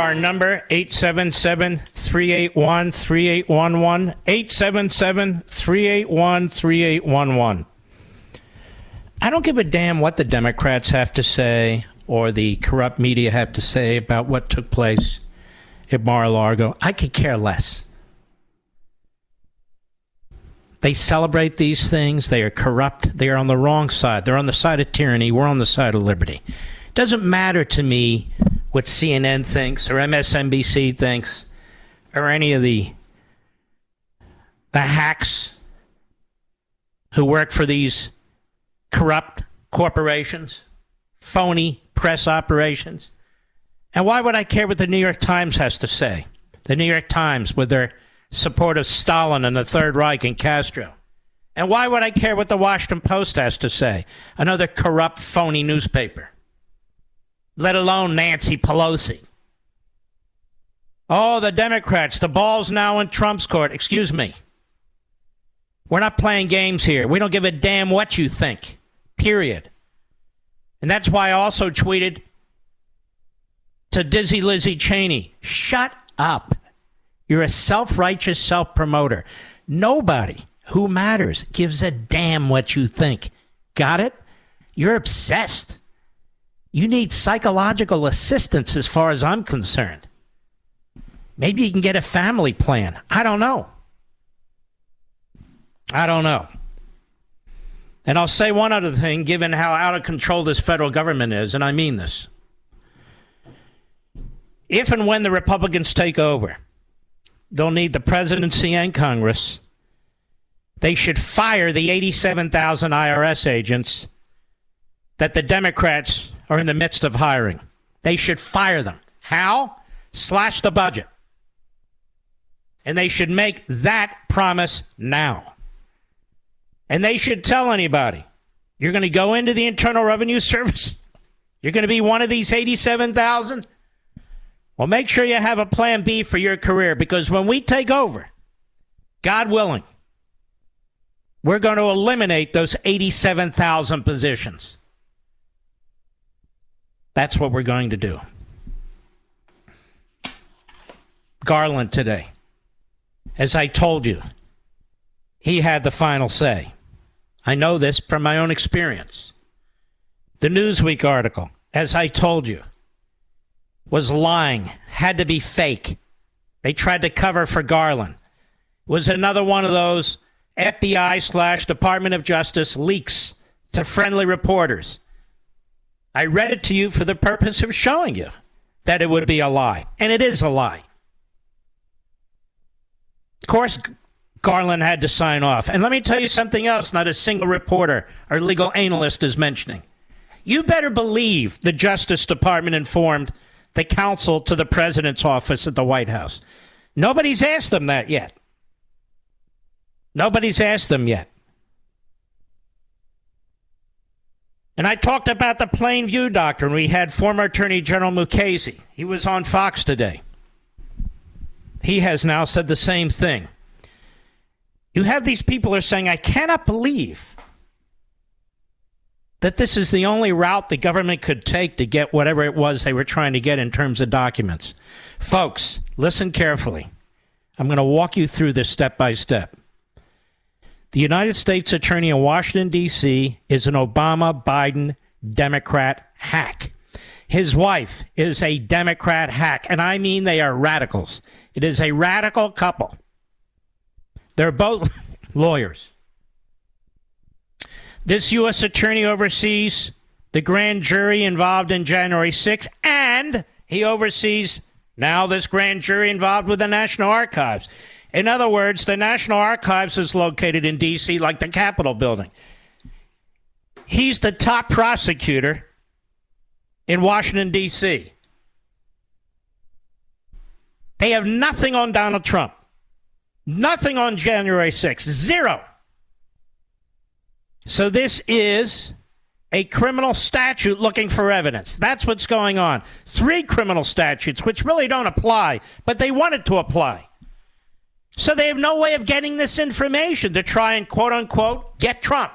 Our number 877-381-3811. 877-381-3811. I don't give a damn what the Democrats have to say or the corrupt media have to say about what took place at Mar-a-Lago. I could care less. They celebrate these things. They are corrupt. They are on the wrong side. They're on the side of tyranny. We're on the side of liberty. Doesn't matter to me what CNN thinks or MSNBC thinks or any of the the hacks who work for these corrupt corporations, phony press operations. And why would I care what the New York Times has to say? The New York Times with their support of Stalin and the Third Reich and Castro. And why would I care what the Washington Post has to say? Another corrupt, phony newspaper let alone Nancy Pelosi. Oh, the Democrats, the ball's now in Trump's court. Excuse me. We're not playing games here. We don't give a damn what you think. Period. And that's why I also tweeted to Dizzy Lizzie Cheney shut up. You're a self righteous self promoter. Nobody who matters gives a damn what you think. Got it? You're obsessed. You need psychological assistance as far as I'm concerned. Maybe you can get a family plan. I don't know. I don't know. And I'll say one other thing, given how out of control this federal government is, and I mean this. If and when the Republicans take over, they'll need the presidency and Congress. They should fire the 87,000 IRS agents that the Democrats are in the midst of hiring. They should fire them. How? Slash the budget. And they should make that promise now. And they should tell anybody you're going to go into the Internal Revenue Service. You're going to be one of these 87,000. Well, make sure you have a plan B for your career because when we take over, God willing, we're going to eliminate those 87,000 positions. That's what we're going to do. Garland today, as I told you, he had the final say. I know this from my own experience. The Newsweek article, as I told you, was lying, had to be fake. They tried to cover for Garland. It was another one of those FBI slash Department of Justice leaks to friendly reporters. I read it to you for the purpose of showing you that it would be a lie. And it is a lie. Of course, Garland had to sign off. And let me tell you something else not a single reporter or legal analyst is mentioning. You better believe the Justice Department informed the counsel to the president's office at the White House. Nobody's asked them that yet. Nobody's asked them yet. And I talked about the plain view doctrine. We had former Attorney General Mukasey. He was on Fox today. He has now said the same thing. You have these people are saying, I cannot believe that this is the only route the government could take to get whatever it was they were trying to get in terms of documents. Folks, listen carefully. I'm going to walk you through this step by step. The United States Attorney in Washington, D.C. is an Obama Biden Democrat hack. His wife is a Democrat hack, and I mean they are radicals. It is a radical couple. They're both lawyers. This U.S. attorney oversees the grand jury involved in January 6th, and he oversees now this grand jury involved with the National Archives. In other words, the National Archives is located in D.C., like the Capitol building. He's the top prosecutor in Washington, D.C. They have nothing on Donald Trump, nothing on January 6th, zero. So this is a criminal statute looking for evidence. That's what's going on. Three criminal statutes, which really don't apply, but they wanted to apply. So they have no way of getting this information to try and quote unquote get Trump.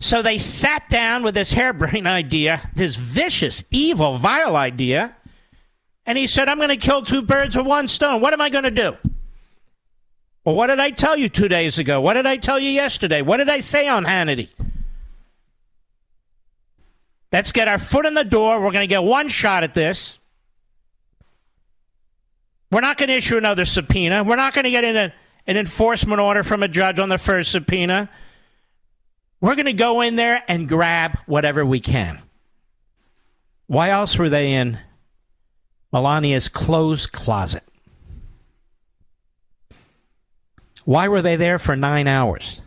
So they sat down with this harebrained idea, this vicious, evil, vile idea, and he said, I'm going to kill two birds with one stone. What am I going to do? Well, what did I tell you two days ago? What did I tell you yesterday? What did I say on Hannity? Let's get our foot in the door. We're going to get one shot at this. We're not going to issue another subpoena. We're not going to get in a, an enforcement order from a judge on the first subpoena. We're going to go in there and grab whatever we can. Why else were they in Melania's closed closet? Why were they there for nine hours?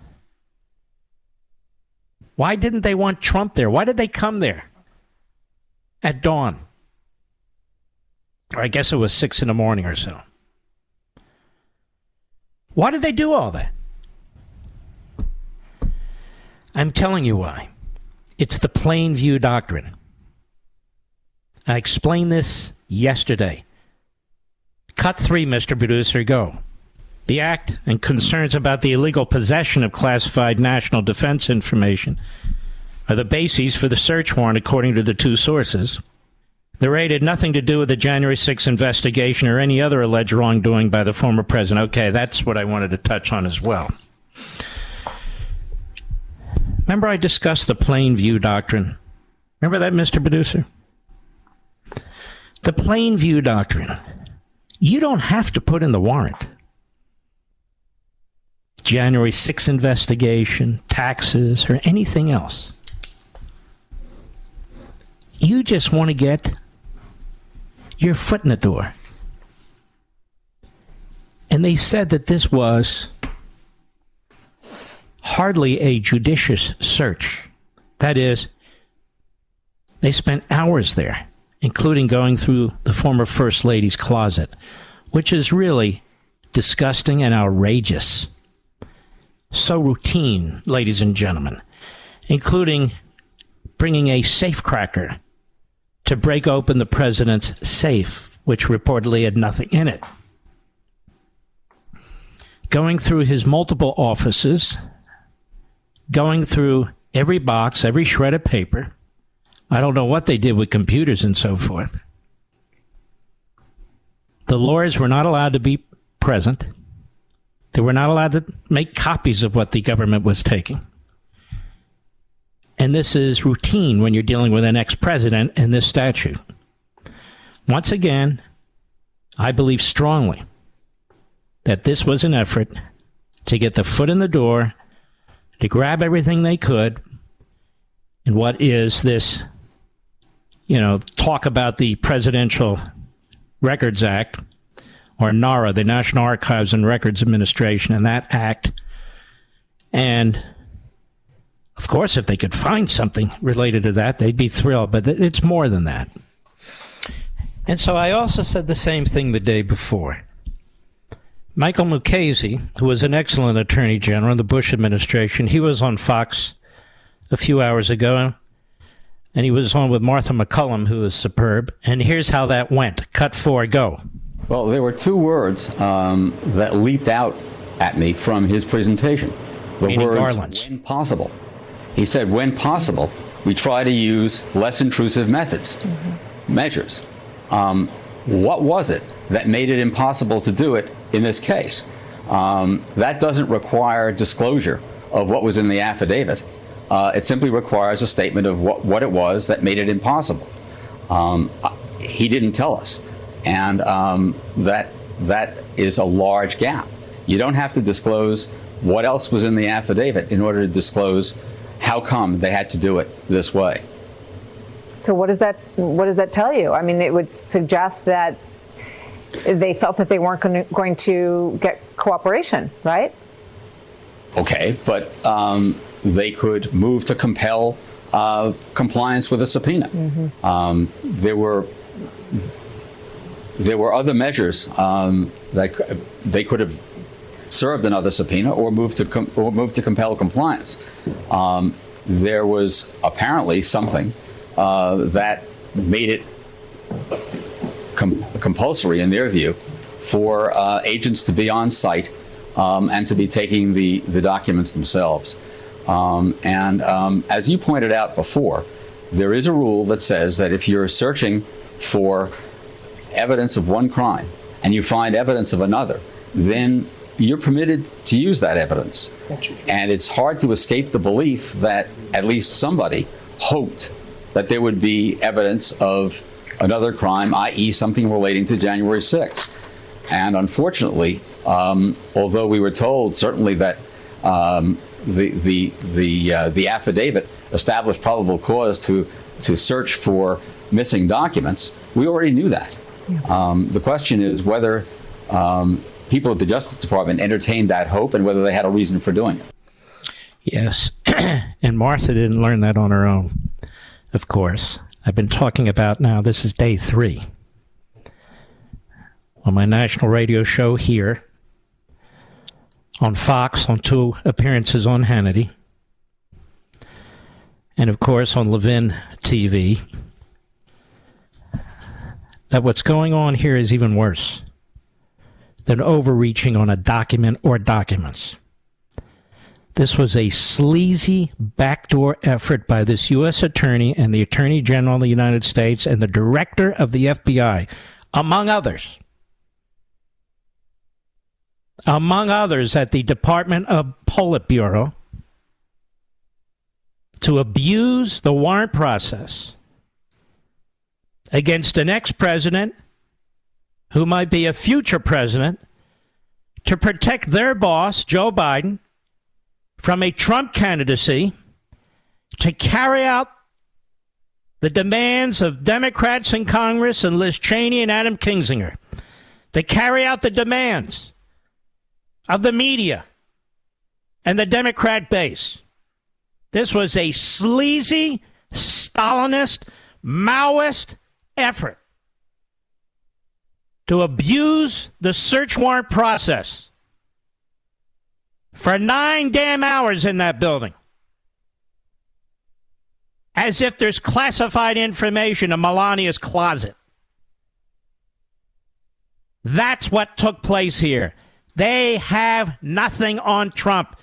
Why didn't they want Trump there? Why did they come there at dawn? I guess it was six in the morning or so. Why did they do all that? I'm telling you why. It's the plain view doctrine. I explained this yesterday. Cut three, Mr. Producer, go. The act and concerns about the illegal possession of classified national defense information are the bases for the search warrant, according to the two sources. The raid had nothing to do with the January 6th investigation or any other alleged wrongdoing by the former president. Okay, that's what I wanted to touch on as well. Remember, I discussed the plain view doctrine. Remember that, Mr. Producer? The plain view doctrine. You don't have to put in the warrant. January 6th investigation, taxes, or anything else. You just want to get your foot in the door. And they said that this was hardly a judicious search. That is, they spent hours there, including going through the former First Lady's closet, which is really disgusting and outrageous. So routine, ladies and gentlemen, including bringing a safecracker to break open the president's safe, which reportedly had nothing in it. Going through his multiple offices, going through every box, every shred of paper. I don't know what they did with computers and so forth. The lawyers were not allowed to be present. They were not allowed to make copies of what the government was taking. And this is routine when you're dealing with an ex president in this statute. Once again, I believe strongly that this was an effort to get the foot in the door, to grab everything they could, and what is this, you know, talk about the Presidential Records Act, or NARA, the National Archives and Records Administration, and that act, and Of course, if they could find something related to that, they'd be thrilled, but it's more than that. And so I also said the same thing the day before. Michael Mukasey, who was an excellent attorney general in the Bush administration, he was on Fox a few hours ago, and he was on with Martha MacCallum, who is superb. And here's how that went. Cut four, go. Well, there were two words um, that leaped out at me from his presentation. The Meaning words Garland's. "when possible." He said, "When possible, we try to use less intrusive methods, mm-hmm. measures." Um, what was it that made it impossible to do it in this case? Um, that doesn't require disclosure of what was in the affidavit. Uh, it simply requires a statement of what, what it was that made it impossible. Um, he didn't tell us, and um, that that is a large gap. You don't have to disclose what else was in the affidavit in order to disclose how come they had to do it this way. So what does that what does that tell you? I mean, it would suggest that they felt that they weren't going to get cooperation, right? Okay, but um, they could move to compel uh, compliance with a subpoena. Mm-hmm. Um, there were there were other measures um, that they could have served another subpoena or moved to com- or moved to compel compliance. Um, there was apparently something uh, that made it com- compulsory, in their view, for uh, agents to be on site um, and to be taking the, the documents themselves. Um, and um, as you pointed out before, there is a rule that says that if you're searching for evidence of one crime and you find evidence of another, then you're permitted to use that evidence. And it's hard to escape the belief that at least somebody hoped that there would be evidence of another crime, i.e., something relating to January 6th. And unfortunately, um, although we were told certainly that um, the the the uh, the affidavit established probable cause to to search for missing documents, we already knew that. Yeah. Um, the question is whether um, people at the Justice Department entertained that hope and whether they had a reason for doing it. Yes, and Martha didn't learn that on her own of course. I've been talking about now, this is day three. On my national radio show here, on Fox, on two appearances on Hannity, and of course on Levin TV, that what's going on here is even worse than overreaching on a document or documents. This was a sleazy backdoor effort by this U.S. attorney and the Attorney General of the United States and the director of the FBI, among others. Among others at the Department of Politburo, to abuse the warrant process against an ex president who might be a future president to protect their boss, Joe Biden, from a Trump candidacy to carry out the demands of Democrats in Congress and Liz Cheney and Adam Kinzinger, to carry out the demands of the media and the Democrat base. This was a sleazy, Stalinist, Maoist effort to abuse the search warrant process for nine damn hours in that building. As if there's classified information in Melania's closet. That's what took place here. They have nothing on Trump,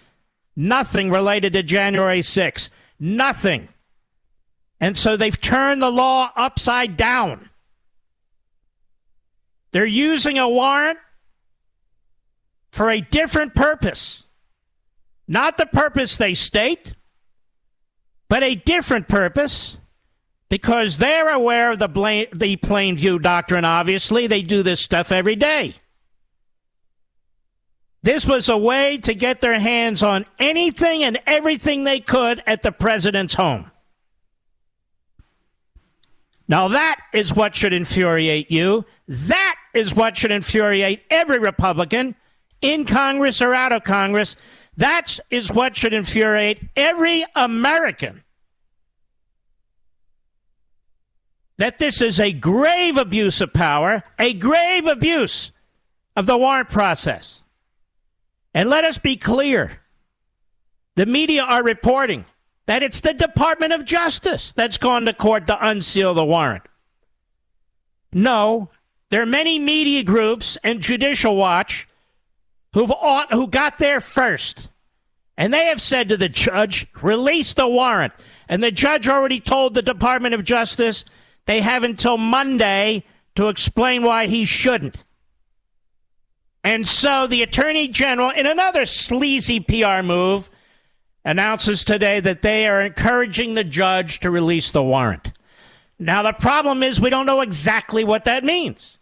nothing related to January 6th, nothing. And so they've turned the law upside down. They're using a warrant for a different purpose. Not the purpose they state, but a different purpose because they're aware of the, blame, the plain view doctrine, obviously. They do this stuff every day. This was a way to get their hands on anything and everything they could at the president's home. Now, that is what should infuriate you. That is what should infuriate every Republican in Congress or out of Congress That is what should infuriate every American. That this is a grave abuse of power, a grave abuse of the warrant process. And let us be clear the media are reporting that it's the Department of Justice that's gone to court to unseal the warrant. No, there are many media groups and Judicial Watch who've who got there first. And they have said to the judge, release the warrant. And the judge already told the Department of Justice they have until Monday to explain why he shouldn't. And so the Attorney General, in another sleazy PR move, announces today that they are encouraging the judge to release the warrant. Now, the problem is we don't know exactly what that means.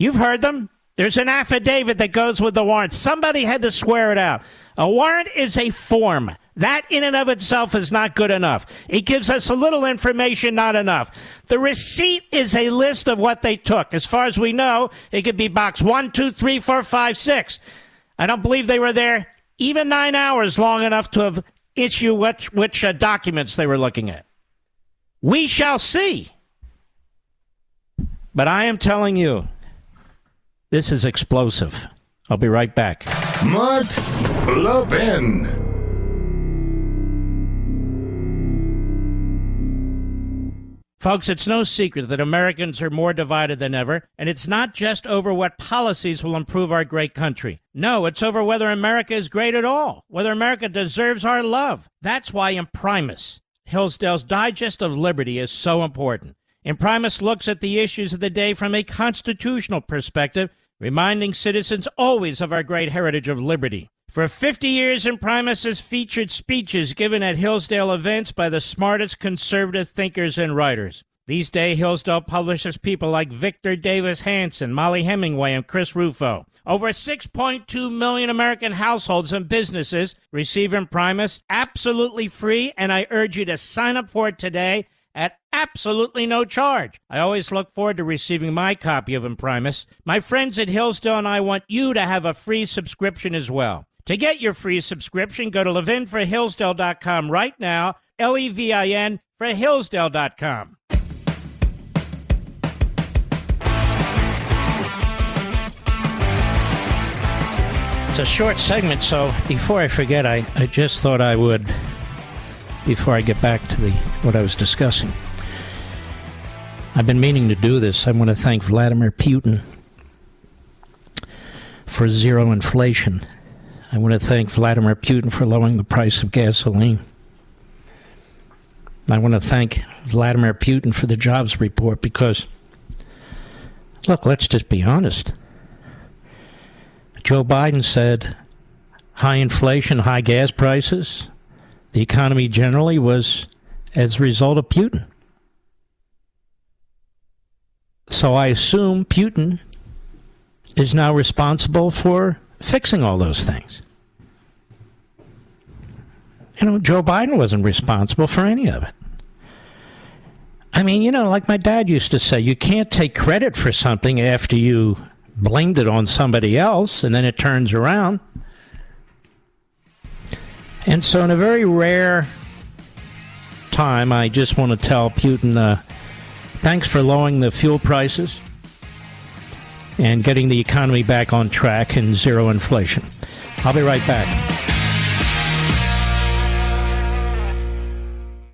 You've heard them. There's an affidavit that goes with the warrant. Somebody had to swear it out. A warrant is a form. That in and of itself is not good enough. It gives us a little information, not enough. The receipt is a list of what they took. As far as we know, it could be box one, two, three, four, five, six. I don't believe they were there even nine hours long enough to have issued which, which uh, documents they were looking at. We shall see. But I am telling you, this is explosive. I'll be right back. Mark Levin. Folks, it's no secret that Americans are more divided than ever, and it's not just over what policies will improve our great country. No, it's over whether America is great at all, whether America deserves our love. That's why Imprimis, Hillsdale's Digest of Liberty, is so important. Imprimis looks at the issues of the day from a constitutional perspective, reminding citizens always of our great heritage of liberty. For 50 years, Imprimis has featured speeches given at Hillsdale events by the smartest conservative thinkers and writers. These days, Hillsdale publishes people like Victor Davis Hanson, Mollie Hemingway, and Chris Rufo. Over 6.2 million American households and businesses receive Imprimis absolutely free, and I urge you to sign up for it today absolutely no charge. I always look forward to receiving my copy of Imprimis. My friends at Hillsdale and I want you to have a free subscription as well. To get your free subscription, go to levinforhillsdale.com right now, L E V I N for Hillsdale.com. It's a short segment, so before I forget, I, I just thought I would, before I get back to the what I was discussing. I've been meaning to do this. I want to thank Vladimir Putin for zero inflation. I want to thank Vladimir Putin for lowering the price of gasoline. I want to thank Vladimir Putin for the jobs report because, look, let's just be honest. Joe Biden said high inflation, high gas prices, the economy generally was as a result of Putin. So I assume Putin is now responsible for fixing all those things. You know, Joe Biden wasn't responsible for any of it. I mean, you know, like my dad used to say, you can't take credit for something after you blamed it on somebody else and then it turns around. And so, in a very rare time, I just want to tell Putin uh, thanks for lowering the fuel prices and getting the economy back on track and zero inflation. I'll be right back.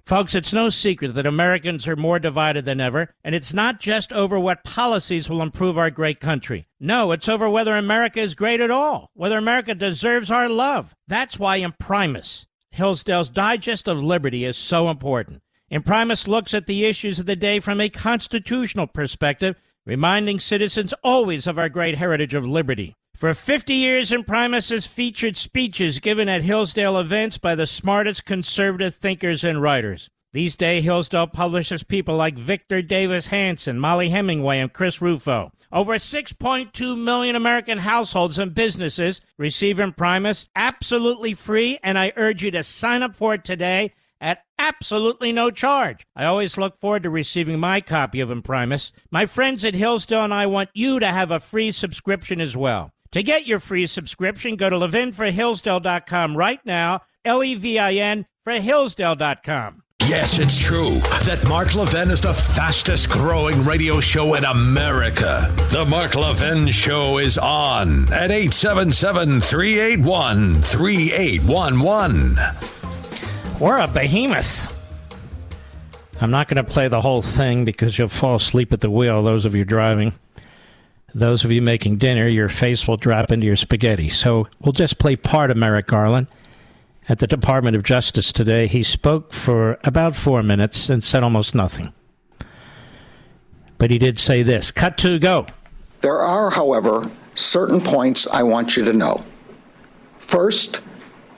Folks, it's no secret that Americans are more divided than ever, and it's not just over what policies will improve our great country. No, it's over whether America is great at all, whether America deserves our love. That's why Imprimis, Hillsdale's Digest of Liberty, is so important. Imprimis looks at the issues of the day from a constitutional perspective reminding citizens always of our great heritage of liberty. For 50 years, Imprimis has featured speeches given at Hillsdale events by the smartest conservative thinkers and writers. These days, Hillsdale publishes people like Victor Davis Hanson, Mollie Hemingway, and Chris Rufo. Over 6.2 million American households and businesses receive Imprimis absolutely free, and I urge you to sign up for it today at absolutely no charge. I always look forward to receiving my copy of Imprimis. My friends at Hillsdale and I want you to have a free subscription as well. To get your free subscription, go to levinforhillsdale.com right now, L E V I N for Hillsdale.com. Yes, it's true that Mark Levin is the fastest growing radio show in America. The Mark Levin Show is on at 877 381 3811. We're a behemoth. I'm not going to play the whole thing because you'll fall asleep at the wheel, those of you driving. Those of you making dinner, your face will drop into your spaghetti. So we'll just play part of Merrick Garland at the Department of Justice today. He spoke for about four minutes and said almost nothing. But he did say this cut to go. There are, however, certain points I want you to know. First,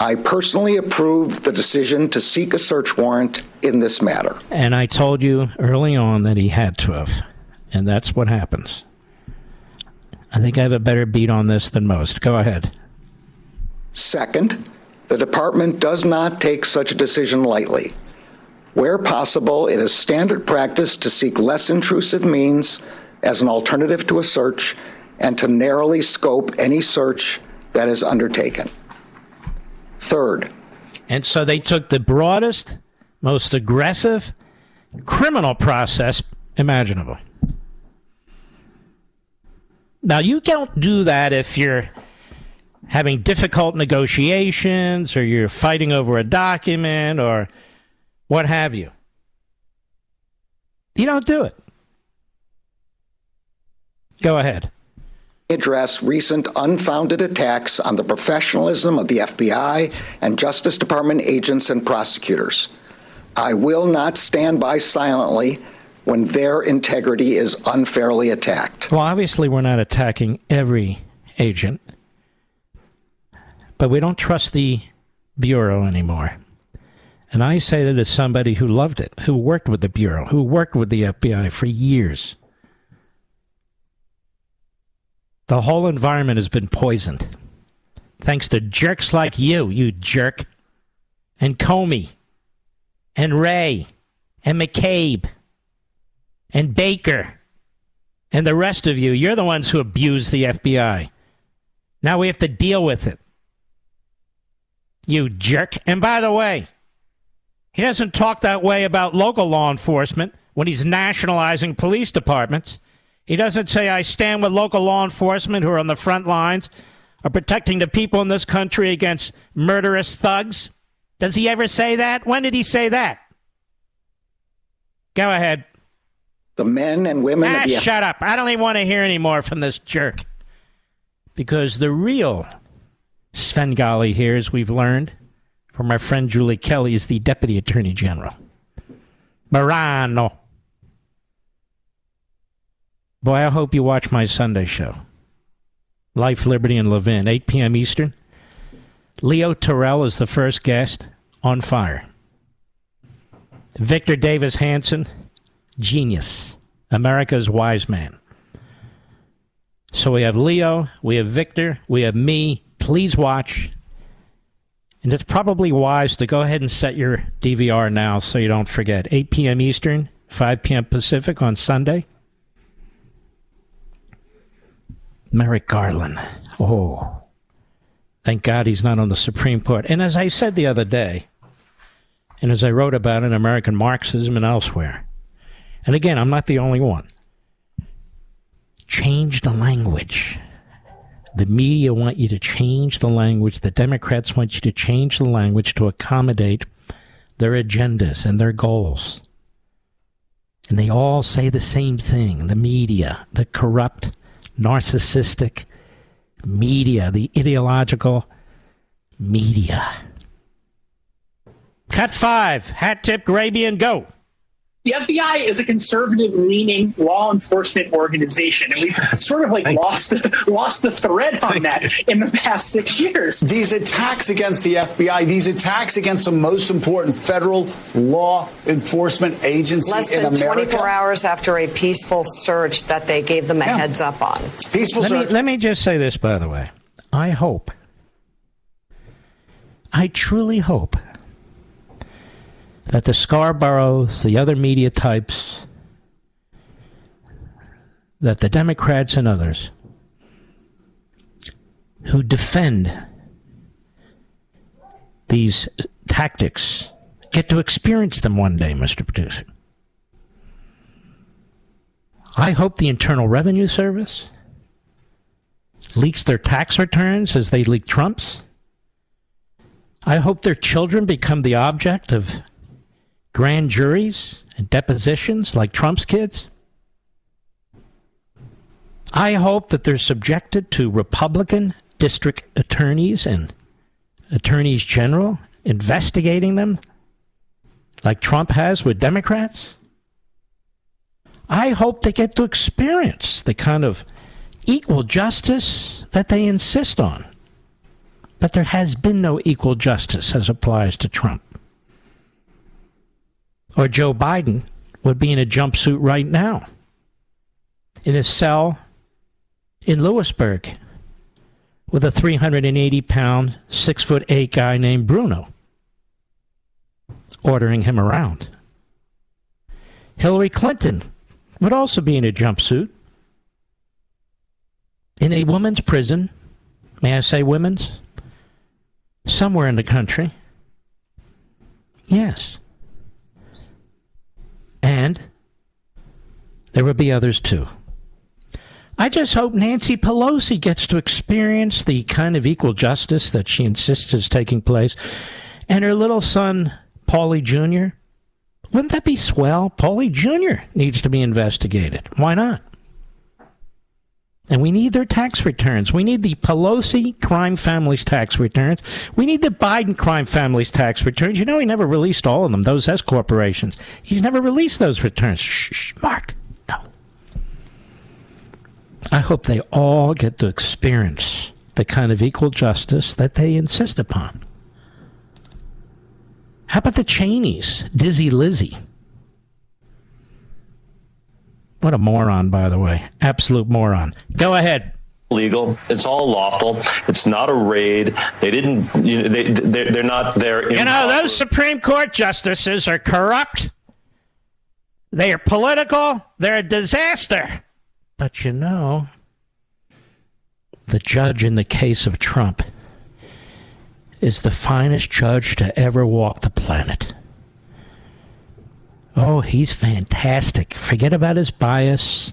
I personally approved the decision to seek a search warrant in this matter. And I told you early on that he had to have. And that's what happens. I think I have a better beat on this than most. Go ahead. Second, the department does not take such a decision lightly. Where possible, it is standard practice to seek less intrusive means as an alternative to a search and to narrowly scope any search that is undertaken. Third, And so they took the broadest, most aggressive criminal process imaginable. Now, you don't do that if you're having difficult negotiations or you're fighting over a document or what have you. You don't do it. Go ahead. Address recent unfounded attacks on the professionalism of the FBI and Justice Department agents and prosecutors. I will not stand by silently when their integrity is unfairly attacked. Well, obviously, we're not attacking every agent, but we don't trust the Bureau anymore. And I say that as somebody who loved it, who worked with the Bureau, who worked with the FBI for years. The whole environment has been poisoned. Thanks to jerks like you, you jerk, and Comey, and Wray, and McCabe, and Baker, and the rest of you. You're the ones who abuse the FBI. Now we have to deal with it. You jerk. And by the way, he doesn't talk that way about local law enforcement when he's nationalizing police departments. He doesn't say, I stand with local law enforcement who are on the front lines, are protecting the people in this country against murderous thugs. Does he ever say that? When did he say that? Go ahead. The men and women Ah, of the shut up. I don't even want to hear any more from this jerk. Because the real Svengali here, as we've learned from our friend Julie Kelly, is the Deputy Attorney General. Marano. Boy, I hope you watch my Sunday show. Life, Liberty, and Levin, 8 p.m. Eastern. Leo Terrell is the first guest on fire. Victor Davis Hanson, genius, America's wise man. So we have Leo, we have Victor, we have me. Please watch. And it's probably wise to go ahead and set your DVR now so you don't forget. 8 p.m. Eastern, 5 p.m. Pacific on Sunday. Merrick Garland. Oh, thank God he's not on the Supreme Court. And as I said the other day, and as I wrote about in American Marxism and elsewhere, and again, I'm not the only one. Change the language. The media want you to change the language. The Democrats want you to change the language to accommodate their agendas and their goals. And they all say the same thing the media, the corrupt, narcissistic media, the ideological media. Cut five. Hat tip, Grabien, go. The FBI is a conservative leaning law enforcement organization, and we've sort of like lost lost the thread on that in the past six years. These attacks against the FBI, these attacks against the most important federal law enforcement agency Less in than America. 24 hours after a peaceful search that they gave them a Yeah. heads up on. Peaceful Let me, search. let me just say this, by the way. I hope, I truly hope that the Scarboroughs, the other media types, that the Democrats and others who defend these tactics get to experience them one day, Mr. Producer. I hope the Internal Revenue Service leaks their tax returns as they leak Trump's. I hope their children become the object of grand juries and depositions like Trump's kids. I hope that they're subjected to Republican district attorneys and attorneys general investigating them like Trump has with Democrats. I hope they get to experience the kind of equal justice that they insist on. But there has been no equal justice as applies to Trump. Or Joe Biden would be in a jumpsuit right now in his cell in Lewisburg with a 380 pound, six foot eight guy named Bruno ordering him around. Hillary Clinton would also be in a jumpsuit in a woman's prison. May I say women's? Somewhere in the country. Yes. And there will be others too. I just hope Nancy Pelosi gets to experience the kind of equal justice that she insists is taking place. And her little son, Paulie Jr., wouldn't that be swell? Paulie Jr. needs to be investigated. Why not? And we need their tax returns. We need the Pelosi crime families tax returns. We need the Biden crime families tax returns. You know, he never released all of them, those S corporations. He's never released those returns. Shh, shh, Mark. No. I hope they all get to experience the kind of equal justice that they insist upon. How about the Cheneys? Dizzy Lizzie. What a moron, by the way. Absolute moron. Go ahead. Legal. It's all lawful. It's not a raid. They didn't. You know, they they're, they're not. They're you know those Supreme Court justices are corrupt. They are political. They're a disaster. But you know, the judge in the case of Trump is the finest judge to ever walk the planet. Oh, he's fantastic. Forget about his bias.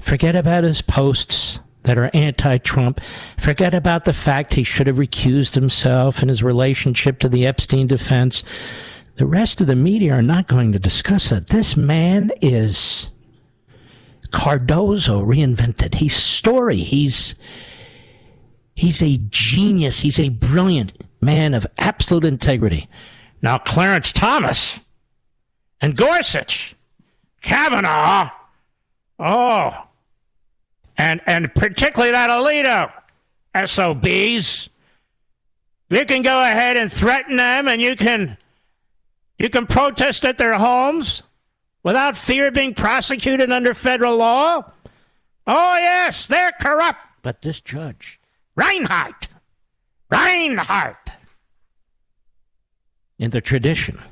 Forget about his posts that are anti Trump. Forget about the fact he should have recused himself and his relationship to the Epstein defense. The rest of the media are not going to discuss that. This man is Cardozo reinvented. He's story. He's he's a genius. He's a brilliant man of absolute integrity. Now Clarence Thomas and Gorsuch, Kavanaugh, oh, and and particularly that Alito, SOBs. You can go ahead and threaten them, and you can you can protest at their homes without fear of being prosecuted under federal law. Oh yes, they're corrupt. But this judge, Reinhart, Reinhart, in the tradition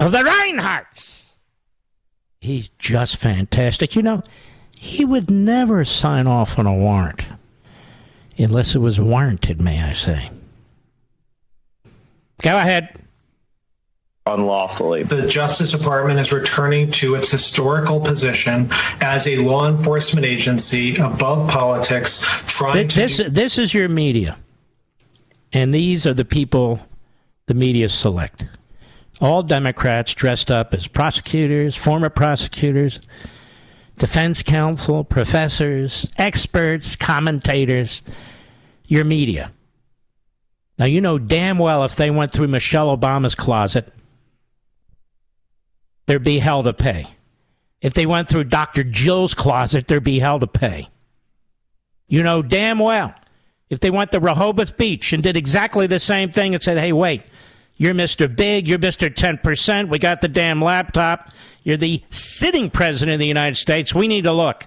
of the Reinharts. He's just fantastic. You know, he would never sign off on a warrant unless it was warranted, may I say. Go ahead. Unlawfully. The Justice Department is returning to its historical position as a law enforcement agency above politics, trying this, to. This is your media. And these are the people the media select all Democrats dressed up as prosecutors, former prosecutors, defense counsel, professors, experts, commentators, your media. Now, you know damn well if they went through Michelle Obama's closet, there'd be hell to pay. If they went through Dr. Jill's closet, there'd be hell to pay. You know damn well. If they went to Rehoboth Beach and did exactly the same thing and said, hey, wait, you're Mr. Big. You're Mr. 10%. We got the damn laptop. You're the sitting president of the United States. We need to look.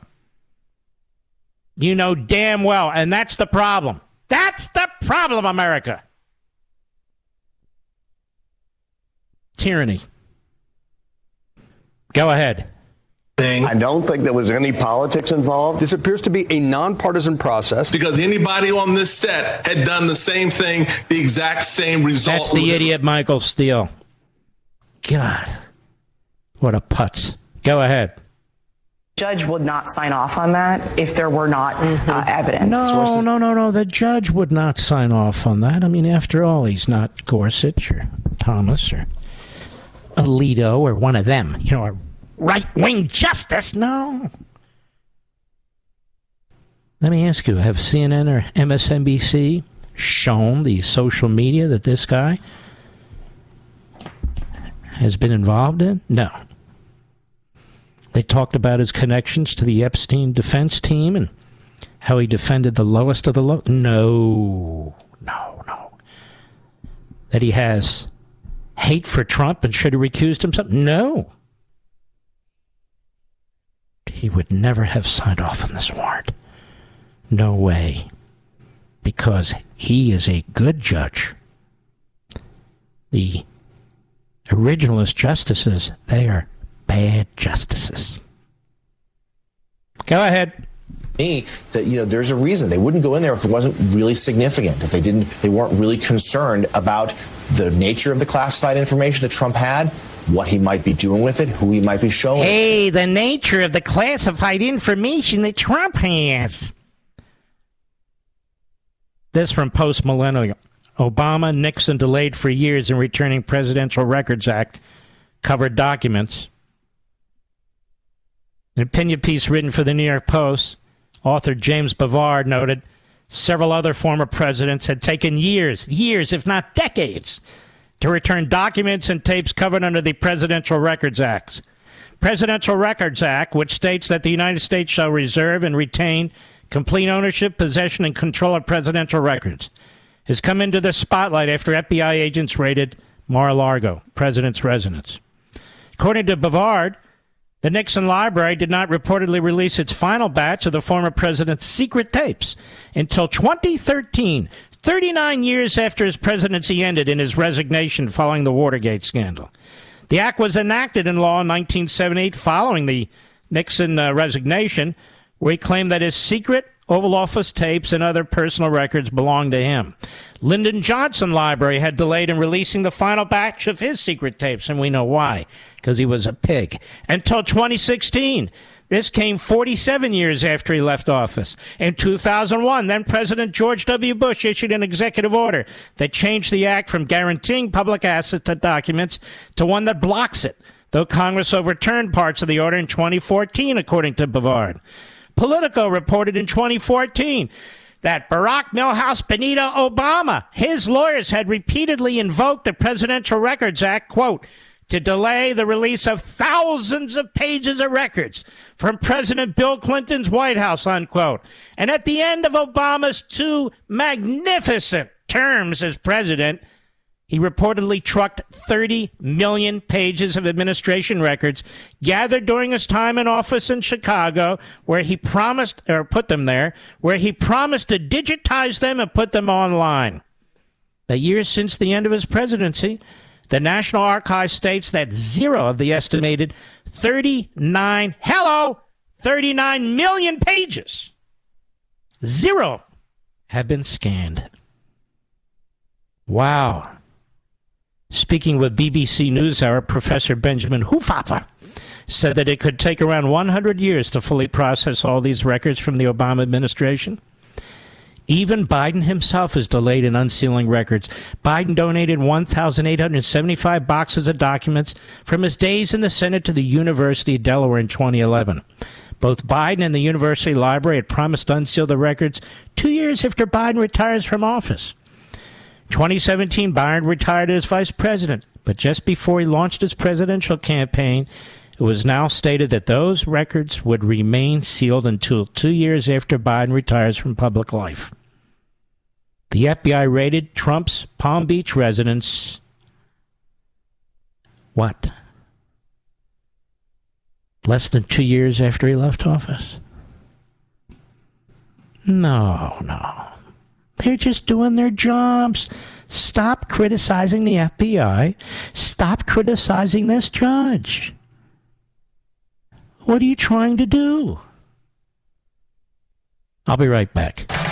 You know damn well. And that's the problem. That's the problem, America. Tyranny. Go ahead. Thing. I don't think there was any politics involved. This appears to be a nonpartisan process. Because anybody on this set had done the same thing, the exact same result. That's the idiot Michael Steele. God. What a putz. Go ahead. Judge would not sign off on that if there were not uh, evidence. No, Sources- no, no, no. The judge would not sign off on that. I mean, after all, he's not Gorsuch or Thomas or Alito or one of them. You know, a right wing justice. No. Let me ask you have CNN or MSNBC shown the social media that this guy has been involved in? No. They talked about his connections to the Epstein defense team and how he defended the lowest of the low. No, no, no. That he has hate for Trump and should have recused himself? No. He would never have signed off on this warrant. No way. Because he is a good judge. The originalist justices, they are bad justices. Go ahead. Me, that you know, there's a reason they wouldn't go in there if it wasn't really significant. If they didn't, they weren't really concerned about the nature of the classified information that Trump had, what he might be doing with it, who he might be showing. it to. Hey, the nature of the classified information that Trump has. This from Post Millennial. Obama, Nixon delayed for years in returning Presidential Records Act covered documents. An opinion piece written for the New York Post, author James Bovard noted several other former presidents had taken years, years, if not decades, to return documents and tapes covered under the Presidential Records Act. Presidential Records Act, which states that the United States shall reserve and retain complete ownership, possession, and control of presidential records, has come into the spotlight after FBI agents raided Mar-a-Lago, president's residence. According to Bovard, the Nixon Library did not reportedly release its final batch of the former president's secret tapes until 2013, 39 years after his presidency ended in his resignation following the Watergate scandal. The act was enacted in law in 1978 following the Nixon uh, resignation, where he claimed that his secret Oval Office tapes and other personal records belonged to him. Lyndon Johnson Library had delayed in releasing the final batch of his secret tapes, and we know why, because he was a pig, until 2016. This came 47 years after he left office. In 2001, then President George W. Bush issued an executive order that changed the act from guaranteeing public access to documents to one that blocks it, though Congress overturned parts of the order in 2014, according to Bovard. Politico reported in 2014 that Barack Milhouse Benito Obama, his lawyers had repeatedly invoked the Presidential Records Act, quote, to delay the release of thousands of pages of records from President Bill Clinton's White House, unquote. And at the end of Obama's two magnificent terms as president, he reportedly trucked 30 million pages of administration records gathered during his time in office in Chicago, where he promised, or put them there, where he promised to digitize them and put them online. The years since the end of his presidency, the National Archives states that zero of the estimated 39, hello, 39 million pages, zero have been scanned. Wow. Speaking with BBC NewsHour, Professor Benjamin Hufbauer said that it could take around 100 years to fully process all these records from the Obama administration. Even Biden himself is delayed in unsealing records. Biden donated 1,875 boxes of documents from his days in the Senate to the University of Delaware in 2011. Both Biden and the University Library had promised to unseal the records two years after Biden retires from office. 2017, Biden retired as vice president, but just before he launched his presidential campaign, it was now stated that those records would remain sealed until two years after Biden retires from public life. The FBI raided Trump's Palm Beach residence. What? Less than two years after he left office? No, no. They're just doing their jobs. Stop criticizing the FBI. Stop criticizing this judge. What are you trying to do? I'll be right back.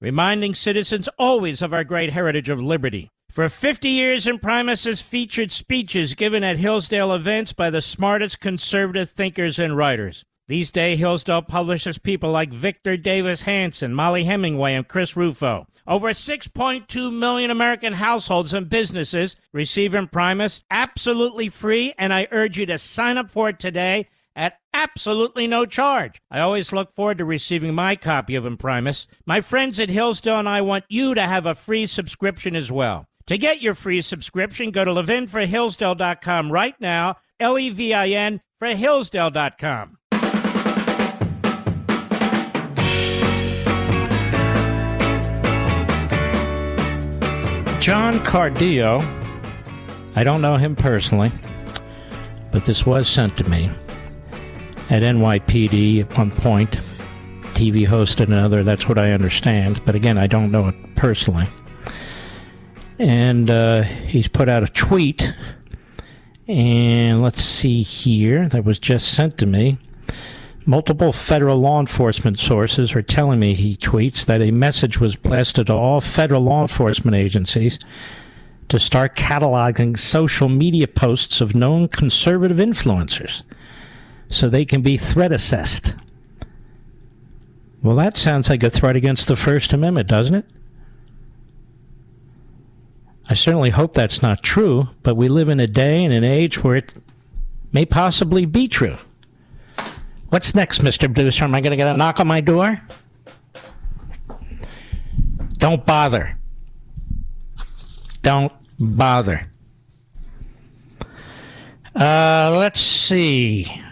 reminding citizens always of our great heritage of liberty. For 50 years, Imprimis has featured speeches given at Hillsdale events by the smartest conservative thinkers and writers. These days, Hillsdale publishes people like Victor Davis Hanson, Mollie Hemingway, and Chris Rufo. Over 6.2 million American households and businesses receive Imprimis absolutely free, and I urge you to sign up for it today at absolutely no charge. I always look forward to receiving my copy of Imprimis. My friends at Hillsdale and I want you to have a free subscription as well. To get your free subscription, go to levinforhillsdale.com right now, L E V I N for Hillsdale.com. John Cardillo, I don't know him personally, but this was sent to me at NYPD at one point. TV hosted another, that's what I understand, but again, I don't know it personally and uh, he's put out a tweet. And let's see here, that was just sent to me. Multiple federal law enforcement sources are telling me, he tweets, that a message was blasted to all federal law enforcement agencies to start cataloging social media posts of known conservative influencers so they can be threat assessed. Well, that sounds like a threat against the First Amendment, doesn't it? I certainly hope that's not true, but we live in a day and an age where it may possibly be true. What's next, Mr. Producer? Am I going to get a knock on my door? Don't bother. Don't bother. Uh, let's see.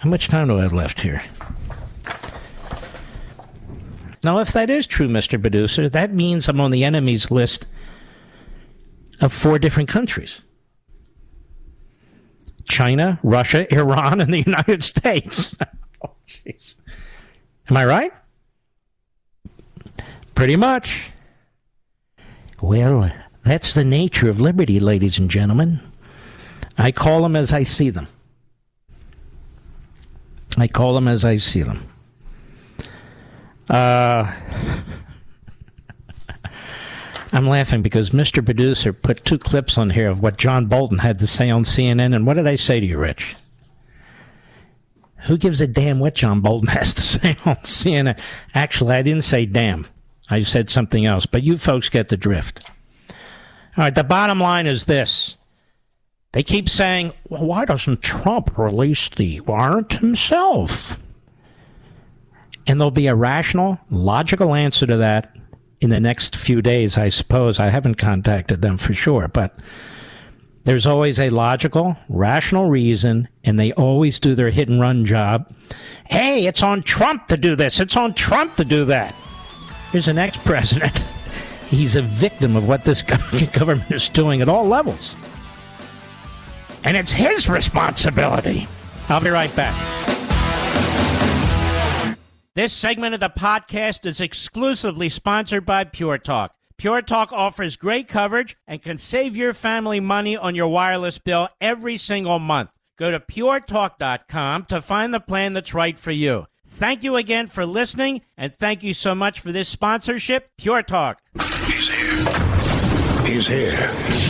How much time do I have left here? Now, if that is true, Mr. Producer, that means I'm on the enemies list of four different countries China, Russia, Iran, and the United States. oh, jeez. Am I right? Pretty much. Well, that's the nature of liberty, ladies and gentlemen. I call them as I see them. I call them as I see them. Uh, I'm laughing because Mr. Producer put two clips on here of what John Bolton had to say on CNN. And what did I say to you, Rich? Who gives a damn what John Bolton has to say on CNN? Actually, I didn't say damn. I said something else, but you folks get the drift. All right, the bottom line is this. They keep saying, well, why doesn't Trump release the warrant himself? And there'll be a rational, logical answer to that in the next few days, I suppose. I haven't contacted them for sure, but there's always a logical, rational reason, and they always do their hit and run job. Hey, it's on Trump to do this. It's on Trump to do that. Here's an ex president. He's a victim of what this government is doing at all levels. And it's his responsibility. I'll be right back. This segment of the podcast is exclusively sponsored by Pure Talk. Pure Talk offers great coverage and can save your family money on your wireless bill every single month. Go to puretalk.com to find the plan that's right for you. Thank you again for listening, and thank you so much for this sponsorship, Pure Talk. He's here. He's here.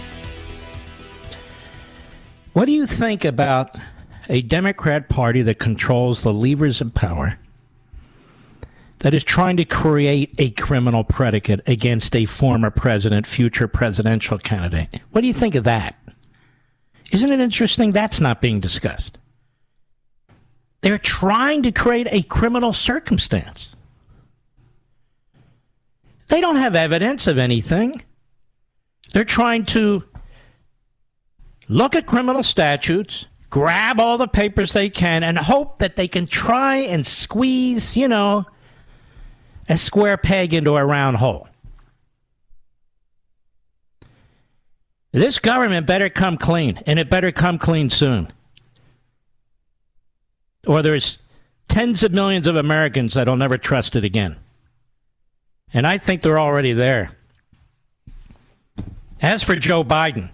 what do you think about a Democrat Party that controls the levers of power, that is trying to create a criminal predicate against a former president, future presidential candidate. What do you think of that? Isn't it interesting that's not being discussed? They're trying to create a criminal circumstance. They don't have evidence of anything. They're trying to look at criminal statutes, grab all the papers they can, and hope that they can try and squeeze, you know, a square peg into a round hole. This government better come clean, and it better come clean soon. Or there's tens of millions of Americans that'll never trust it again. And I think they're already there. As for Joe Biden,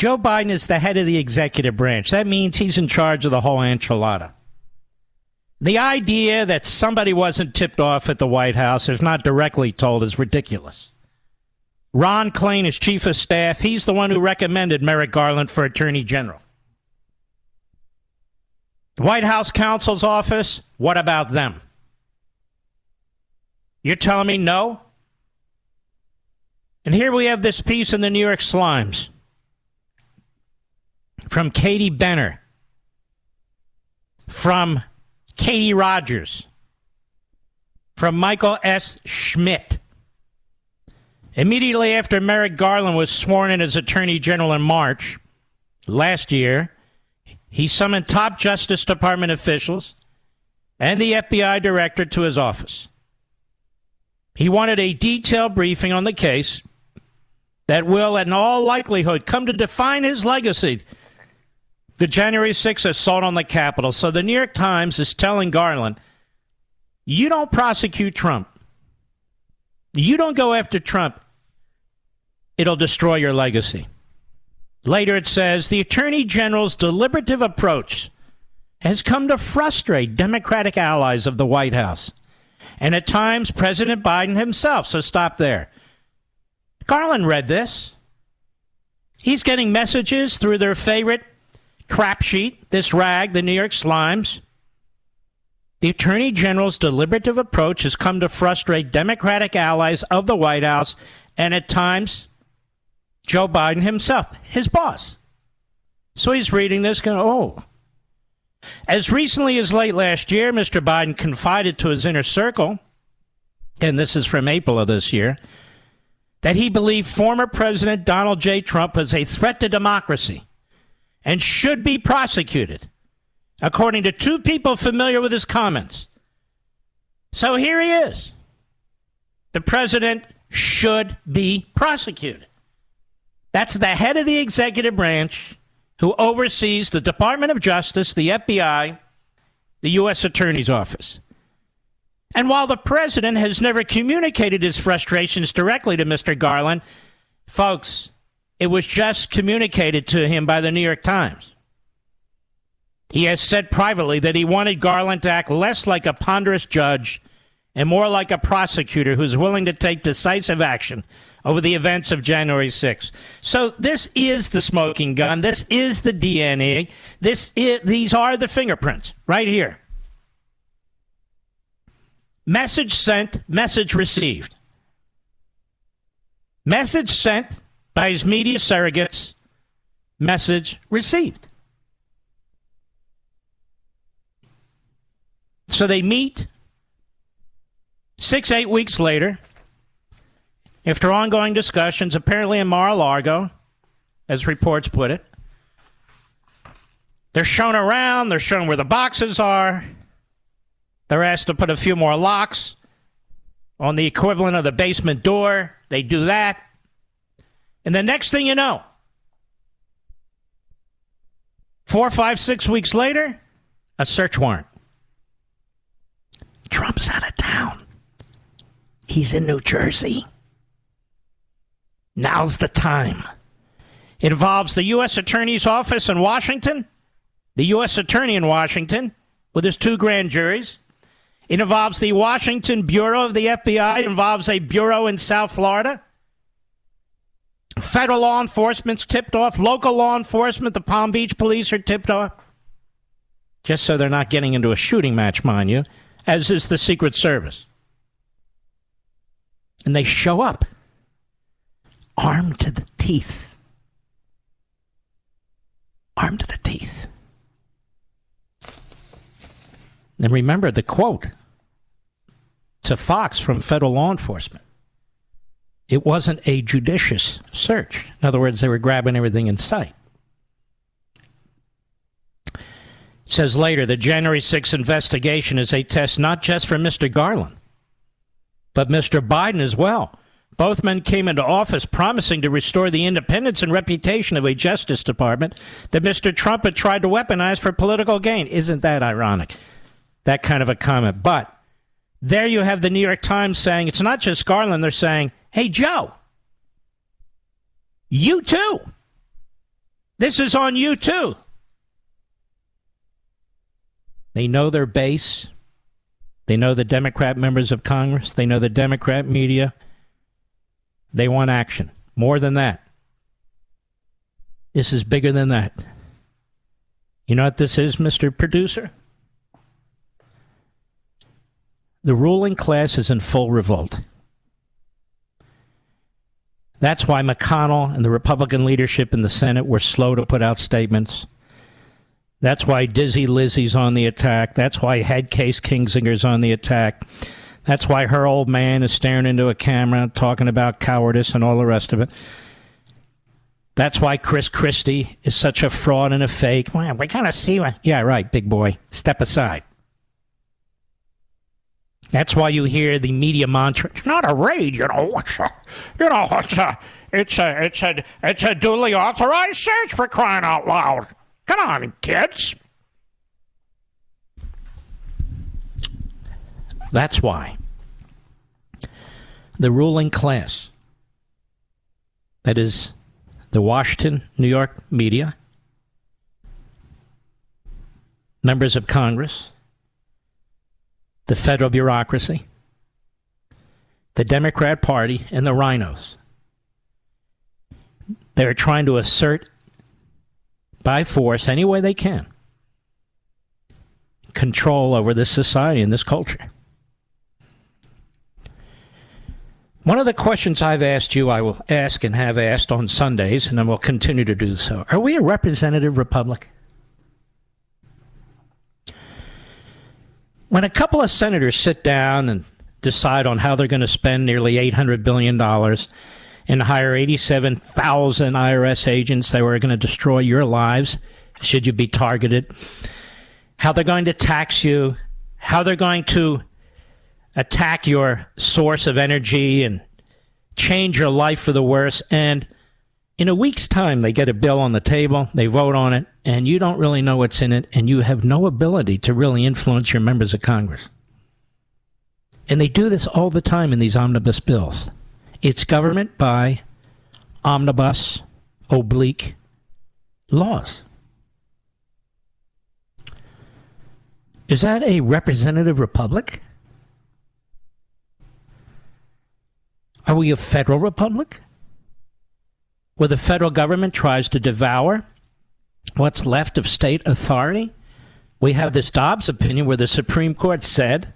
Joe Biden is the head of the executive branch. That means he's in charge of the whole enchilada. The idea that somebody wasn't tipped off at the White House, if not directly told, is ridiculous. Ron Klain is chief of staff. He's the one who recommended Merrick Garland for attorney general. The White House counsel's office, what about them? You're telling me no? And here we have this piece in the New York Slimes from Katie Benner, from Katie Rogers, from Michael S. Schmidt. Immediately after Merrick Garland was sworn in as Attorney General in March last year, he summoned top Justice Department officials and the FBI director to his office. He wanted a detailed briefing on the case that will, in all likelihood, come to define his legacy. The January 6th assault on the Capitol. So the New York Times is telling Garland, you don't prosecute Trump. You don't go after Trump. It'll destroy your legacy. Later it says the Attorney General's deliberative approach has come to frustrate Democratic allies of the White House and at times President Biden himself. So stop there. Garland read this. He's getting messages through their favorite crap sheet, this rag, the New York Slimes. The Attorney General's deliberative approach has come to frustrate Democratic allies of the White House and at times Joe Biden himself, his boss. So he's reading this going, oh. As recently as late last year, Mr. Biden confided to his inner circle, and this is from April of this year, that he believed former President Donald J. Trump was a threat to democracy and should be prosecuted, according to two people familiar with his comments. So here he is. The president should be prosecuted. That's the head of the executive branch who oversees the Department of Justice, the FBI, the U.S. Attorney's Office. And while the president has never communicated his frustrations directly to Mr. Garland, folks, it was just communicated to him by the New York Times. He has said privately that he wanted Garland to act less like a ponderous judge and more like a prosecutor who's willing to take decisive action over the events of January 6th. So this is the smoking gun. This is the DNA. This is, these are the fingerprints right here. Message sent, message received. Message sent by his media surrogates, message received. So they meet six, eight weeks later, after ongoing discussions, apparently in Mar a Lago, as reports put it. They're shown around, they're shown where the boxes are. They're asked to put a few more locks on the equivalent of the basement door. They do that. And the next thing you know, four, five, six weeks later, a search warrant. Trump's out of town. He's in New Jersey. Now's the time. It involves the U.S. Attorney's Office in Washington, the U.S. Attorney in Washington, with his two grand juries. It involves the Washington Bureau of the FBI. It involves a bureau in South Florida. Federal law enforcement's tipped off. Local law enforcement, the Palm Beach police are tipped off. Just so they're not getting into a shooting match, mind you, as is the Secret Service. And they show up armed to the teeth. Armed to the teeth. And remember the quote to Fox from federal law enforcement. It wasn't a judicious search. In other words, they were grabbing everything in sight. It says later the January 6th investigation is a test not just for Mr. Garland, but Mr. Biden as well. Both men came into office promising to restore the independence and reputation of a Justice Department that Mr. Trump had tried to weaponize for political gain. Isn't that ironic? That kind of a comment. But there you have the New York Times saying it's not just Garland, they're saying, hey, Joe, you too. This is on you too. They know their base. They know the Democrat members of Congress. They know the Democrat media. They want action. More than that. This is bigger than that. You know what this is, Mr. Producer? The ruling class is in full revolt. That's why McConnell and the Republican leadership in the Senate were slow to put out statements. That's why Dizzy Lizzie's on the attack. That's why Head Case Kinzinger's on the attack. That's why her old man is staring into a camera talking about cowardice and all the rest of it. That's why Chris Christie is such a fraud and a fake. Well, we kind of see what. Yeah, right, big boy. Step aside. That's why you hear the media mantra. It's not a raid, you know. It's a, you know, it's a, it's a, it's a, it's a duly authorized search for crying out loud. Come on, kids. That's why the ruling class, that is the Washington, New York media, members of Congress, the federal bureaucracy, the Democrat Party, and the rhinos. They're trying to assert by force, any way they can, control over this society and this culture. One of the questions I've asked you, I will ask and have asked on Sundays, and I will continue to do so. Are we a representative republic? When a couple of senators sit down and decide on how they're going to spend nearly $800 billion and hire 87,000 IRS agents that were going to destroy your lives should you be targeted, how they're going to tax you, how they're going to attack your source of energy and change your life for the worse. And in a week's time, they get a bill on the table, they vote on it, and you don't really know what's in it, and you have no ability to really influence your members of Congress. And they do this all the time in these omnibus bills. It's government by omnibus oblique laws. Is that a representative republic? Are we a federal republic? Where the federal government tries to devour what's left of state authority. We have this Dobbs opinion where the Supreme Court said,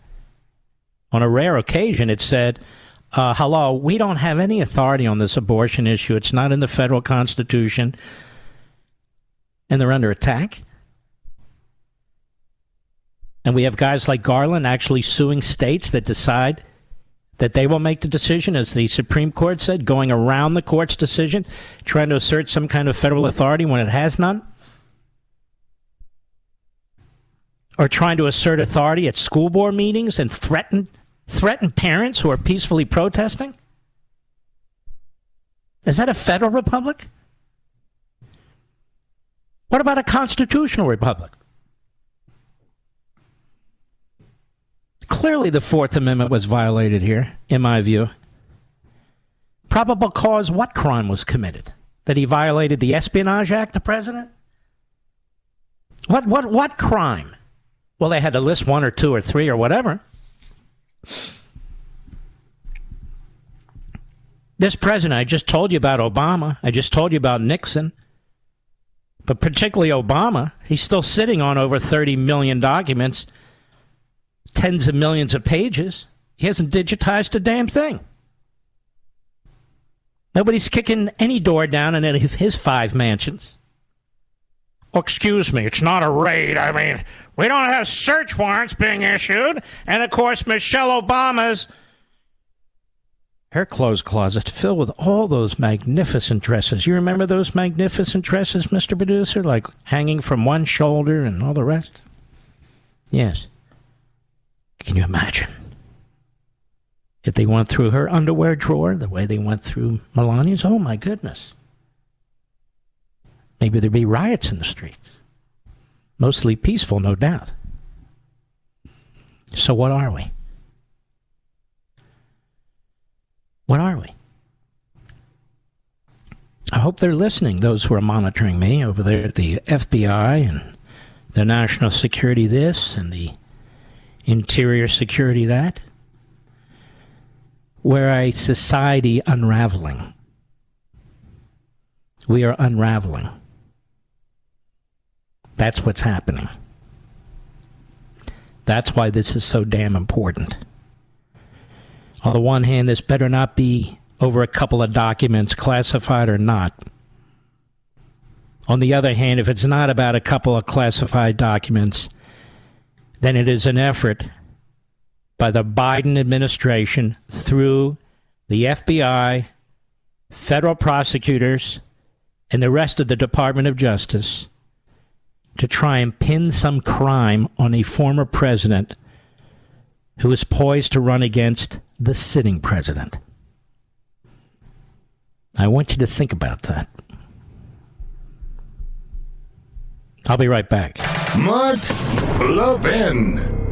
on a rare occasion, it said, uh, hello, we don't have any authority on this abortion issue. It's not in the federal Constitution. And they're under attack. And we have guys like Garland actually suing states that decide that they will make the decision, as the Supreme Court said, going around the court's decision, trying to assert some kind of federal authority when it has none. or trying to assert authority at school board meetings and threaten threaten parents who are peacefully protesting? Is that a federal republic? What about a constitutional republic? Clearly, the Fourth Amendment was violated here, in my view. Probable cause what crime was committed? That he violated the Espionage Act, the president? What, what, what crime? Well, they had to list one or two or three or whatever. This president, I just told you about Obama. I just told you about Nixon. But particularly Obama, he's still sitting on over 30 million documents, tens of millions of pages. He hasn't digitized a damn thing. Nobody's kicking any door down in any of his five mansions. Oh, excuse me, it's not a raid. I mean, we don't have search warrants being issued. And of course, Michelle Obama's her clothes closet filled with all those magnificent dresses. You remember those magnificent dresses, Mr. Producer? Like hanging from one shoulder and all the rest? Yes. Can you imagine? If they went through her underwear drawer the way they went through Melania's, oh my goodness. Maybe there'd be riots in the streets. Mostly peaceful, no doubt. So, what are we? What are we? I hope they're listening, those who are monitoring me over there at the FBI and the National Security this and the Interior Security that. We're a society unraveling. We are unraveling. That's what's happening. That's why this is so damn important. On the one hand, this better not be over a couple of documents, classified or not. On the other hand, if it's not about a couple of classified documents, then it is an effort by the Biden administration through the FBI, federal prosecutors, and the rest of the Department of Justice to try and pin some crime on a former president who is poised to run against the sitting president. I want you to think about that. I'll be right back. Mark Levin.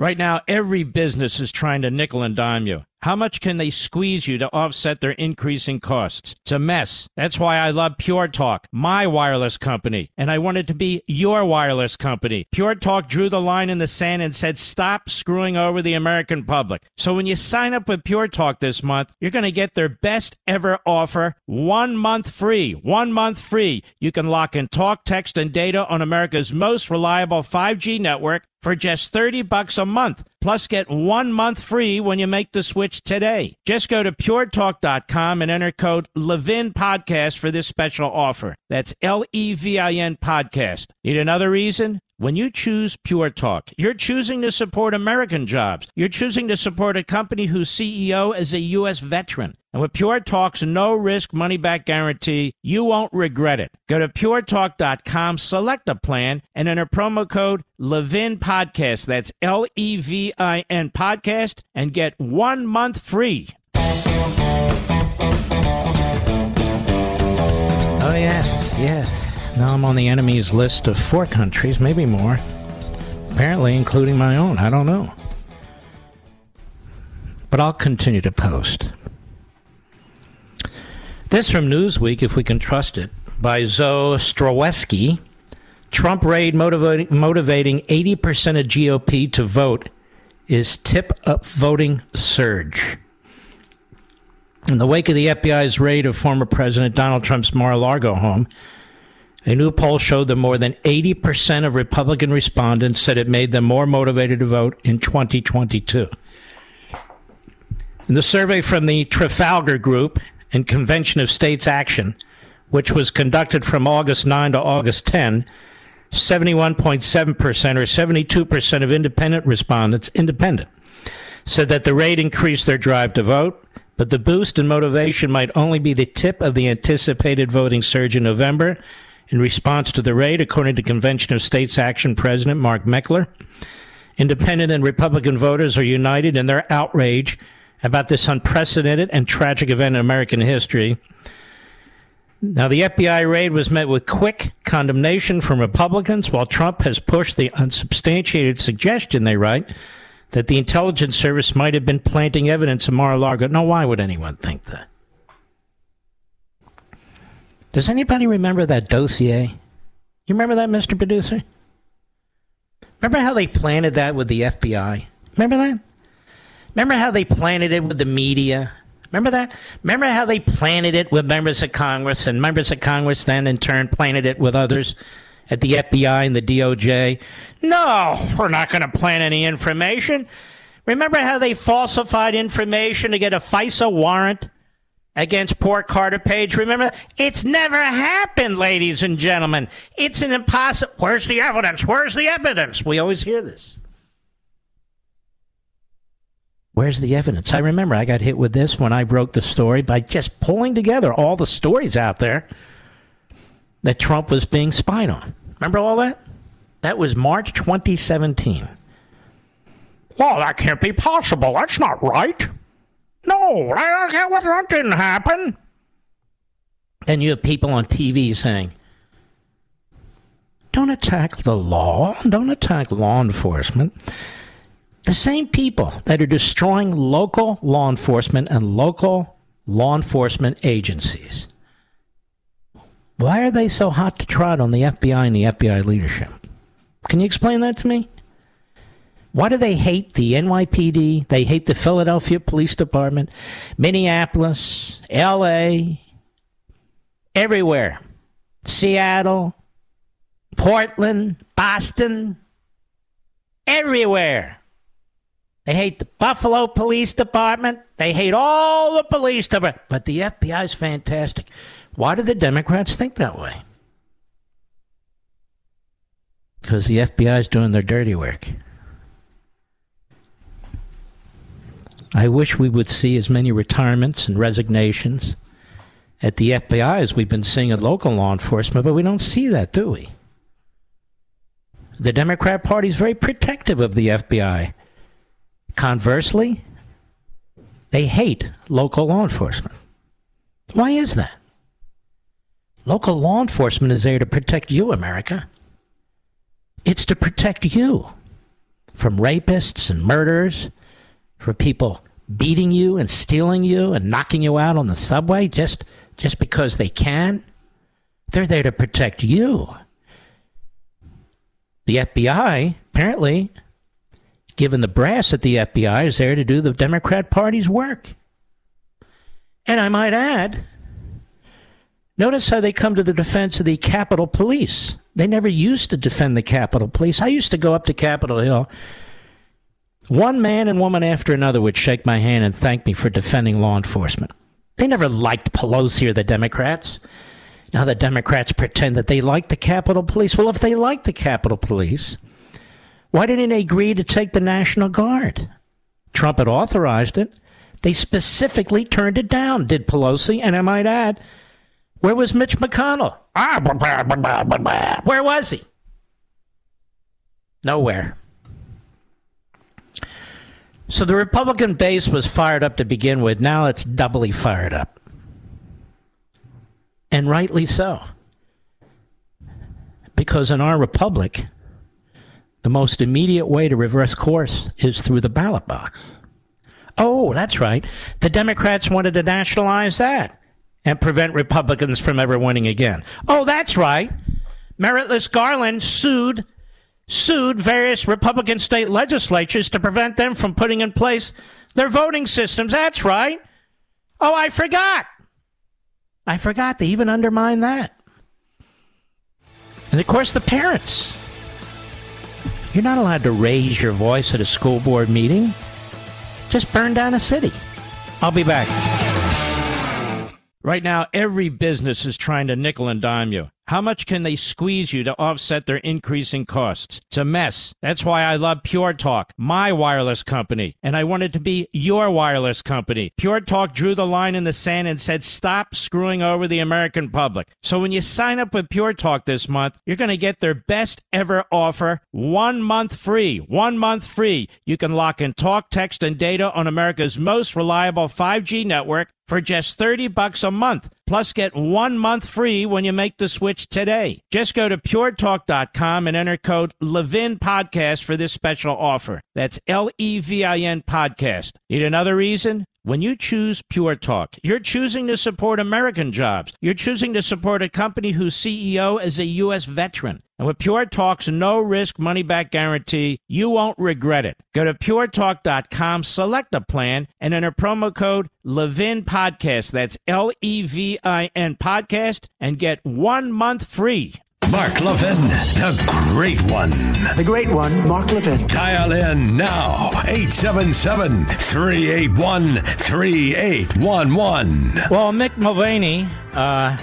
Right now, every business is trying to nickel and dime you. How much can they squeeze you to offset their increasing costs? It's a mess. That's why I love Pure Talk, my wireless company, and I wanted to be your wireless company. Pure Talk drew the line in the sand and said, stop screwing over the American public. So when you sign up with Pure Talk this month, you're going to get their best ever offer one month free. One month free. You can lock in talk, text, and data on America's most reliable 5G network for just 30 bucks a month. Plus get one month free when you make the switch today. Just go to puretalk.com and enter code Levin Podcast for this special offer. That's L E V I N Podcast. Need another reason? When you choose Pure Talk, you're choosing to support American jobs. You're choosing to support a company whose CEO is a U.S. veteran. And with Pure Talk's no risk money back guarantee, you won't regret it. Go to puretalk.com, select a plan, and enter promo code Levin Podcast. That's L E V I N Podcast, and get one month free. Oh, yes, yes. Now I'm on the enemy's list of four countries, maybe more. Apparently, including my own. I don't know. But I'll continue to post. This from Newsweek, if we can trust it, by Zoe Strozewski. Trump raid motivating, motivating 80% of GOP to vote is tip up voting surge. In the wake of the FBI's raid of former President Donald Trump's Mar a Lago home, a new poll showed that more than 80% of Republican respondents said it made them more motivated to vote in 2022. In the survey from the Trafalgar Group and Convention of States Action, which was conducted from August 9 to August 10, 71.7% or 72% of independent respondents, independent, said that the rate increased their drive to vote, but the boost in motivation might only be the tip of the anticipated voting surge in November in response to the raid, according to Convention of States Action President Mark Meckler. Independent and Republican voters are united in their outrage about this unprecedented and tragic event in American history. Now, the FBI raid was met with quick condemnation from Republicans, while Trump has pushed the unsubstantiated suggestion, they write, that the intelligence service might have been planting evidence in Mar a Lago. Now, why would anyone think that? Does anybody remember that dossier? You remember that, Mr. Producer? Remember how they planted that with the FBI? Remember that? Remember how they planted it with the media? Remember that? Remember how they planted it with members of Congress, and members of Congress then in turn planted it with others at the FBI and the DOJ? No, we're not going to plant any information. Remember how they falsified information to get a FISA warrant against poor Carter Page? Remember? It's never happened, ladies and gentlemen. It's an impossible. Where's the evidence? Where's the evidence? We always hear this. Where's the evidence? I remember I got hit with this when I broke the story by just pulling together all the stories out there that Trump was being spied on. Remember all that? That was March 2017. Well, that can't be possible. That's not right. No, that didn't happen. And you have people on TV saying, don't attack the law, don't attack law enforcement. The same people that are destroying local law enforcement and local law enforcement agencies. Why are they so hot to trot on the FBI and the FBI leadership? Can you explain that to me? Why do they hate the NYPD? They hate the Philadelphia Police Department, Minneapolis, LA, everywhere. Seattle, Portland, Boston, everywhere. They hate the Buffalo Police Department. They hate all the police department. But the FBI is fantastic. Why do the Democrats think that way? Because the FBI is doing their dirty work. I wish we would see as many retirements and resignations at the FBI as we've been seeing at local law enforcement, but we don't see that, do we? The Democrat Party is very protective of the FBI. Conversely, they hate local law enforcement. Why is that? Local law enforcement is there to protect you, America. It's to protect you from rapists and murderers, for people beating you and stealing you and knocking you out on the subway just just because they can. They're there to protect you. The FBI, apparently, given the brass at the FBI, is there to do the Democrat Party's work. And I might add, notice how they come to the defense of the Capitol Police. They never used to defend the Capitol Police. I used to go up to Capitol Hill. One man and woman after another would shake my hand and thank me for defending law enforcement. They never liked Pelosi or the Democrats. Now the Democrats pretend that they like the Capitol Police. Well, if they like the Capitol Police, why didn't they agree to take the National Guard? Trump had authorized it. They specifically turned it down, did Pelosi. And I might add, where was Mitch McConnell? Ah, where was he? Nowhere. So the Republican base was fired up to begin with. Now it's doubly fired up. And rightly so. Because in our republic, the most immediate way to reverse course is through the ballot box. Oh, that's right. The Democrats wanted to nationalize that and prevent Republicans from ever winning again. Oh, that's right. Meritless Garland sued sued various Republican state legislatures to prevent them from putting in place their voting systems. That's right. Oh, I forgot. I forgot they even undermined that. And of course, the parents. You're not allowed to raise your voice at a school board meeting. Just burn down a city. I'll be back. Right now, every business is trying to nickel and dime you. How much can they squeeze you to offset their increasing costs? It's a mess. That's why I love Pure Talk, my wireless company, and I wanted to be your wireless company. Pure Talk drew the line in the sand and said, stop screwing over the American public. So when you sign up with Pure Talk this month, you're going to get their best ever offer one month free. One month free. You can lock in talk, text, and data on America's most reliable 5G network for just 30 bucks a month. Plus, get one month free when you make the switch today. Just go to puretalk.com and enter code Levin Podcast for this special offer. That's L E V I N Podcast. Need another reason? When you choose Pure Talk, you're choosing to support American jobs. You're choosing to support a company whose CEO is a U.S. veteran. And with Pure Talk's no risk money back guarantee, you won't regret it. Go to puretalk.com, select a plan, and enter promo code Levin Podcast. That's L E V I N Podcast, and get one month free. Mark Levin, the great one. The great one, Mark Levin. Dial in now, 877 381 3811. Well, Mick Mulvaney uh,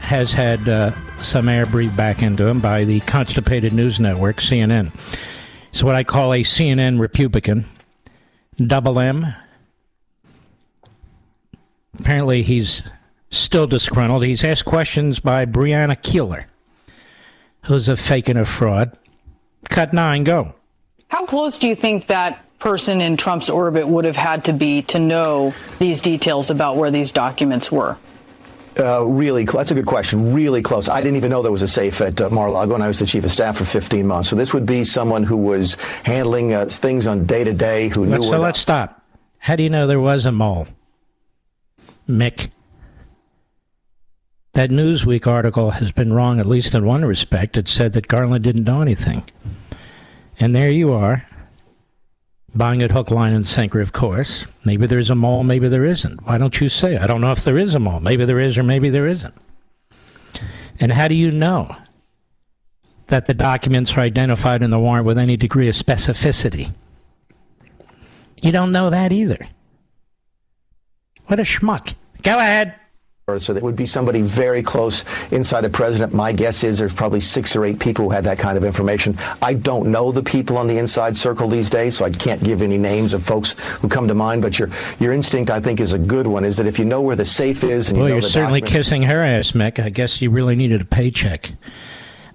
has had uh, some air breathed back into him by the constipated news network, CNN. It's what I call a CNN Republican. Double M. Apparently, he's still disgruntled. He's asked questions by Brianna Keilar, who's a fake and a fraud. Cut nine, go. How close do you think that person in Trump's orbit would have had to be to know these details about where these documents were? Uh, really, that's a good question. Really close. I didn't even know there was a safe at uh, Mar-a-Lago, and I was the chief of staff for 15 months. So this would be someone who was handling uh, things on day to day, who knew. so where let's stop. How do you know there was a mole? Mick. That Newsweek article has been wrong, at least in one respect. It said that Garland didn't know anything. And there you are, buying it hook, line, and sinker, of course. Maybe there's a mole, maybe there isn't. Why don't you say? I don't know if there is a mole. Maybe there is, or maybe there isn't. And how do you know that the documents are identified in the warrant with any degree of specificity? You don't know that either. What a schmuck. Go ahead. So that would be somebody very close inside the president. My guess is there's probably six or eight people who had that kind of information. I don't know the people on the inside circle these days, so I can't give any names of folks who come to mind. But your your instinct, I think, is a good one. Is that if you know where the safe is and Well, you know the certainly kissing her ass, Mick. I guess you really needed a paycheck.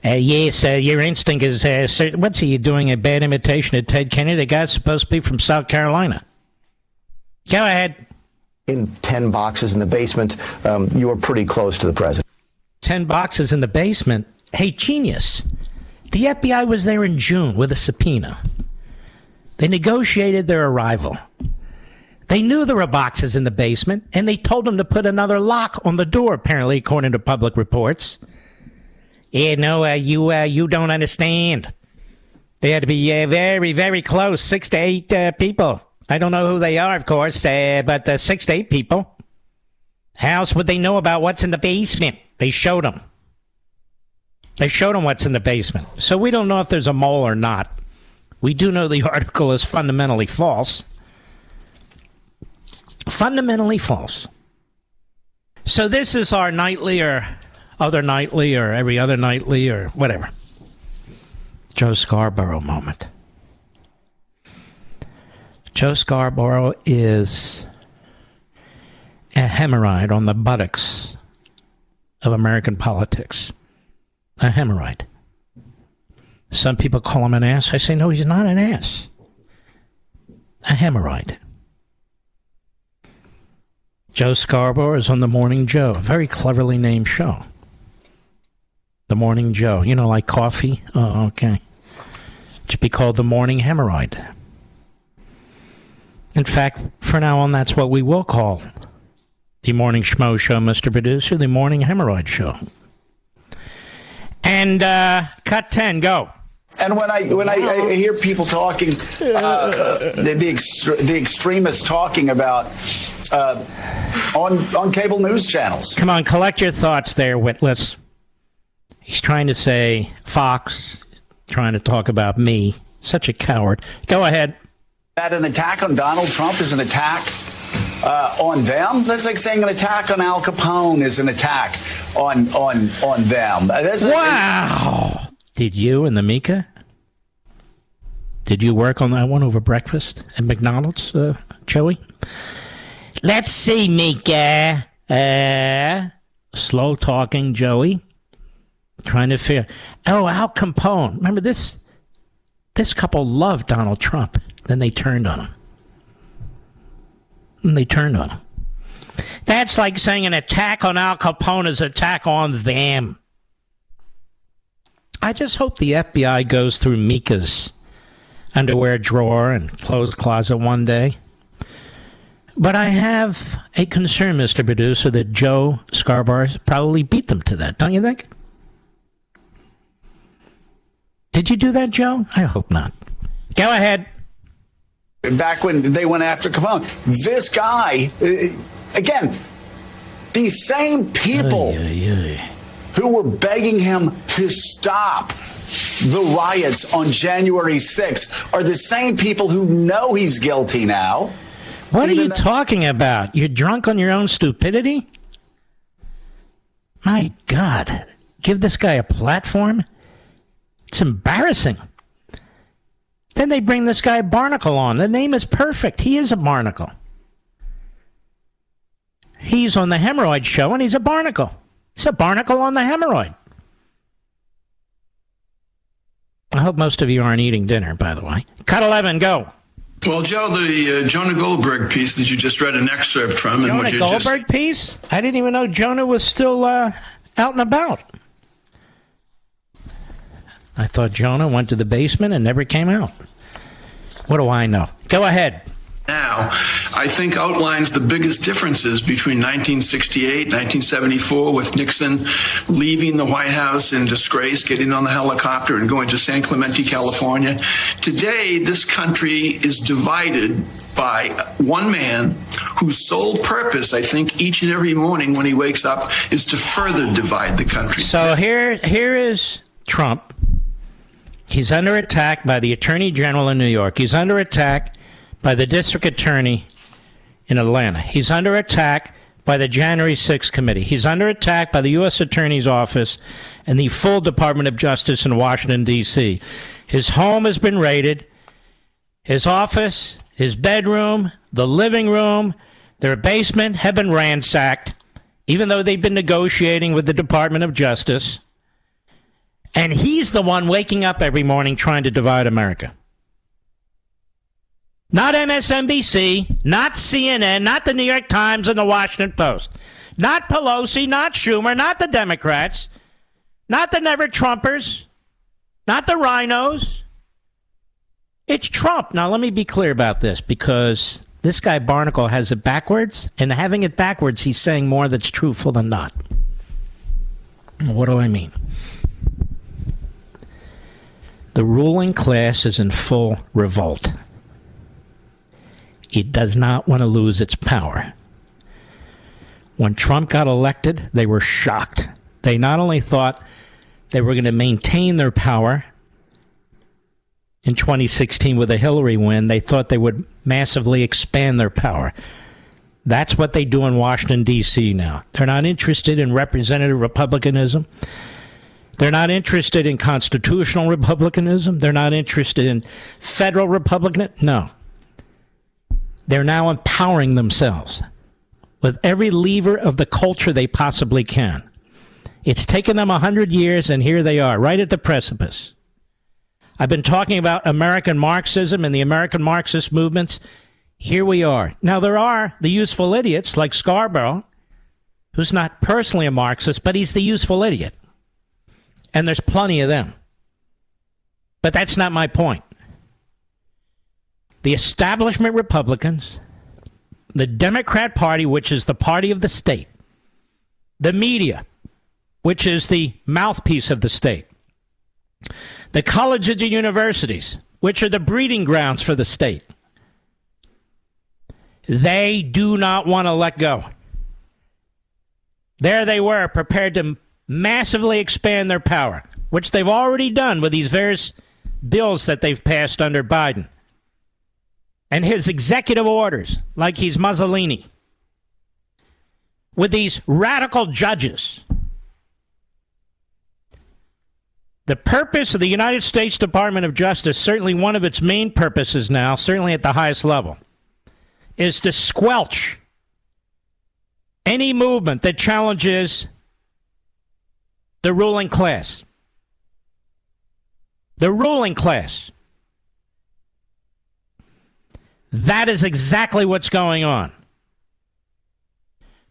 Uh, yes, uh, your instinct is. Uh, cer- what's he doing? A bad imitation of Ted Kennedy? The guy's supposed to be from South Carolina. Go ahead. In ten boxes in the basement, um, you are pretty close to the president. Ten boxes in the basement. Hey, genius. The FBI was there in June with a subpoena. They negotiated their arrival. They knew there were boxes in the basement, and they told them to put another lock on the door, apparently, according to public reports. Yeah, no, uh, you, uh, you don't understand. They had to be uh, very, very close, six to eight uh, people. I don't know who they are, of course, uh, but uh, six to eight people. How else would they know about what's in the basement? They showed them. They showed them what's in the basement. So we don't know if there's a mole or not. We do know the article is fundamentally false. Fundamentally false. So this is our nightly or other nightly or every other nightly or whatever. Joe Scarborough moment. Joe Scarborough is a hemorrhoid on the buttocks of American politics. A hemorrhoid. Some people call him an ass. I say, no, he's not an ass. A hemorrhoid. Joe Scarborough is on The Morning Joe, a very cleverly named show. The Morning Joe. You know, like coffee? Oh, okay. It should be called The Morning Hemorrhoid. In fact, for now on, that's what we will call the Morning Schmo Show, Mr. Producer, the Morning Hemorrhoid Show. And uh, cut 10, go. And when I when I, I hear people talking, uh, the the, extre- the extremists talking about uh, on on cable news channels, Come on, collect your thoughts there, Witless. He's trying to say Fox, trying to talk about me. Such a coward. Go ahead. That an attack on Donald Trump is an attack uh, on them. That's like saying an attack on Al Capone is an attack on on on them. Uh, that's a- Wow. Did you and the Mika? Did you work on that one over breakfast at McDonald's, uh, Joey? Let's see, Mika. Uh, slow talking, Joey. Trying to figure. Oh, Al Capone. Remember this? This couple loved Donald Trump. Then they turned on him. And they turned on him. That's like saying an attack on Al Capone is attack on them. I just hope the FBI goes through Mika's underwear drawer and clothes closet one day But I have a concern, Mr. Producer, that Joe Scarborough probably beat them to that, don't you think? Did you do that, Joe? I hope not. Go ahead. Back when they went after Capone, this guy, uh, again, these same people who were begging him to stop the riots on January 6th are the same people who know he's guilty now. What are you talking about? You're drunk on your own stupidity? My God. Give this guy a platform? It's embarrassing. Then they bring this guy Barnicle on. The name is perfect. He is a barnacle. He's on the hemorrhoid show and he's a barnacle. He's a barnacle on the hemorrhoid. I hope most of you aren't eating dinner, by the way. Cut 11, go. Well, Joe, the uh, Jonah Goldberg piece that you just read an excerpt from, and Jonah what you Goldberg just piece? I didn't even know Jonah was still uh, out and about. I thought Jonah went to the basement and never came out. What do I know? Go ahead. now, I think outlines the biggest differences between 1968, 1974, with Nixon leaving the White House in disgrace, getting on the helicopter and going to San Clemente, California. Today, this country is divided by one man whose sole purpose, I think, each and every morning when he wakes up is to further divide the country. So here, here is Trump. He's under attack by the Attorney General in New York. He's under attack by the District Attorney in Atlanta. He's under attack by the January 6th committee. He's under attack by the U.S. Attorney's Office and the full Department of Justice in Washington, D.C. His home has been raided, his office, his bedroom, the living room, their basement have been ransacked, even though they've been negotiating with the Department of Justice. And he's the one waking up every morning trying to divide America. Not MSNBC, not CNN, not the New York Times and the Washington Post. Not Pelosi, not Schumer, not the Democrats, not the Never Trumpers, not the rhinos. It's Trump. Now, let me be clear about this because this guy Barnicle has it backwards, and having it backwards, he's saying more that's truthful than not. What do I mean? The ruling class is in full revolt. It does not want to lose its power. When Trump got elected, they were shocked. They not only thought they were going to maintain their power in 2016 with a Hillary win, they thought they would massively expand their power. That's what they do in Washington, D.C. now. They're not interested in representative republicanism. They're not interested in constitutional republicanism. They're not interested in federal republicanism. No. They're now empowering themselves with every lever of the culture they possibly can. It's taken them a hundred years, and here they are, right at the precipice. I've been talking about American Marxism and the American Marxist movements. Here we are. Now, there are the useful idiots like Scarborough, who's not personally a Marxist, but he's the useful idiot. And there's plenty of them. But that's not my point. The establishment Republicans, the Democrat Party, which is the party of the state, the media, which is the mouthpiece of the state, the colleges and universities, which are the breeding grounds for the state, they do not want to let go. There they were, prepared to massively expand their power, which they've already done with these various bills that they've passed under Biden and his executive orders, like he's Mussolini, with these radical judges. The purpose of the United States Department of Justice, certainly one of its main purposes now, certainly at the highest level, is to squelch any movement that challenges the ruling class. The ruling class. That is exactly what's going on.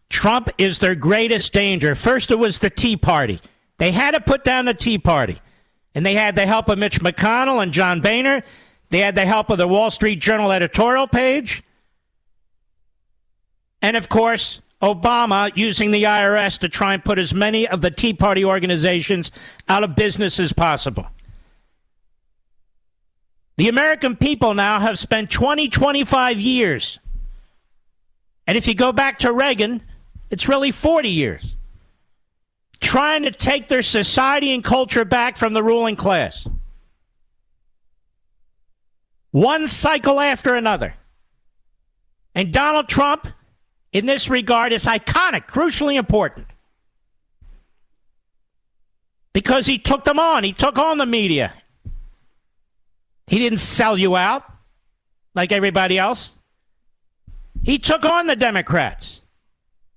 Trump is their greatest danger. First, it was the Tea Party. They had to put down the Tea Party. And they had the help of Mitch McConnell and John Boehner. They had the help of the Wall Street Journal editorial page. And of course, Obama using the IRS to try and put as many of the Tea Party organizations out of business as possible. The American people now have spent 20, 25 years. And if you go back to Reagan, it's really 40 years. Trying to take their society and culture back from the ruling class. One cycle after another. And Donald Trump, in this regard, is iconic, crucially important. Because he took them on. He took on the media. He didn't sell you out like everybody else. He took on the Democrats.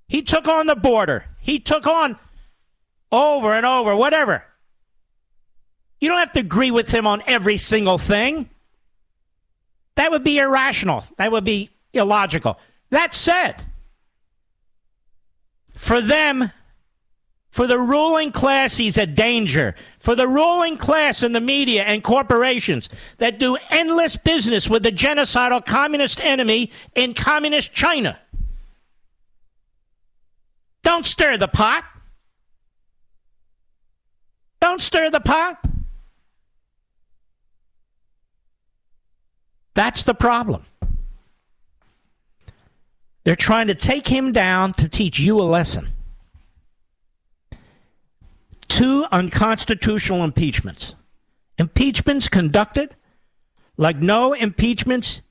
He took on the border. He took on over and over, whatever. You don't have to agree with him on every single thing. That would be irrational. That would be illogical. That said, for them, for the ruling class, he's a danger. For the ruling class and the media and corporations that do endless business with the genocidal communist enemy in communist China. Don't stir the pot. Don't stir the pot. That's the problem. They're trying to take him down to teach you a lesson two unconstitutional impeachments. Impeachments conducted like no impeachments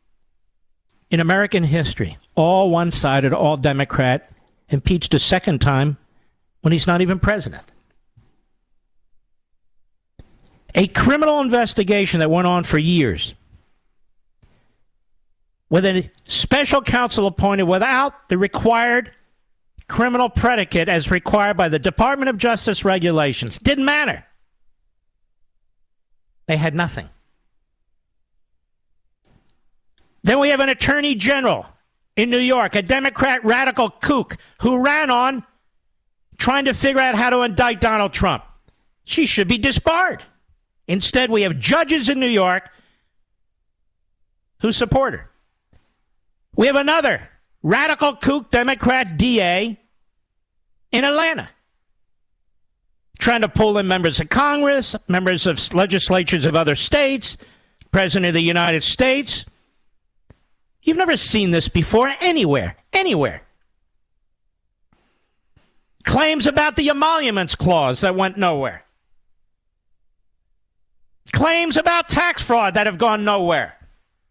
in American history. All one sided, all Democrat, impeached a second time when he's not even president. A criminal investigation that went on for years with a special counsel appointed without the required criminal predicate as required by the Department of Justice regulations. Didn't matter. They had nothing. Then we have an attorney general in New York, a Democrat radical kook who ran on trying to figure out how to indict Donald Trump. She should be disbarred. Instead, we have judges in New York who support her. We have another radical kook Democrat DA in Atlanta. Trying to pull in members of Congress, members of legislatures of other states, President of the United States. You've never seen this before anywhere, anywhere. Claims about the emoluments clause that went nowhere. Claims about tax fraud that have gone nowhere.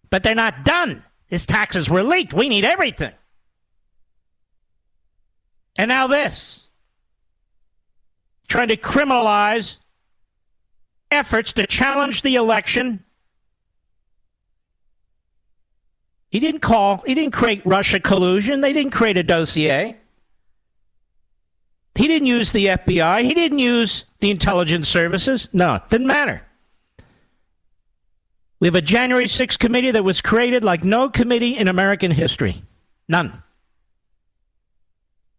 But they're not done. His taxes were leaked. We need everything. And now this trying to criminalize efforts to challenge the election. He didn't call, he didn't create Russia collusion. They didn't create a dossier. He didn't use the FBI. He didn't use the intelligence services. No, it didn't matter. We have a January 6th committee that was created like no committee in American history. None.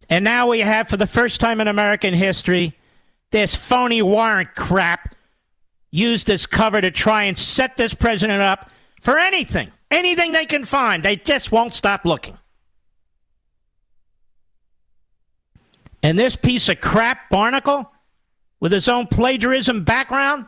And now we have, for the first time in American history, this phony warrant crap used as cover to try and set this president up for anything, anything they can find. They just won't stop looking. And this piece of crap, Barnicle, with his own plagiarism background,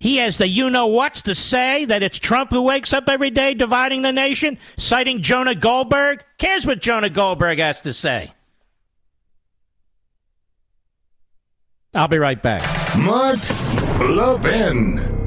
he has the you know what's to say that it's Trump who wakes up every day dividing the nation, citing Jonah Goldberg. Cares what Jonah Goldberg has to say. I'll be right back. Mark Levin.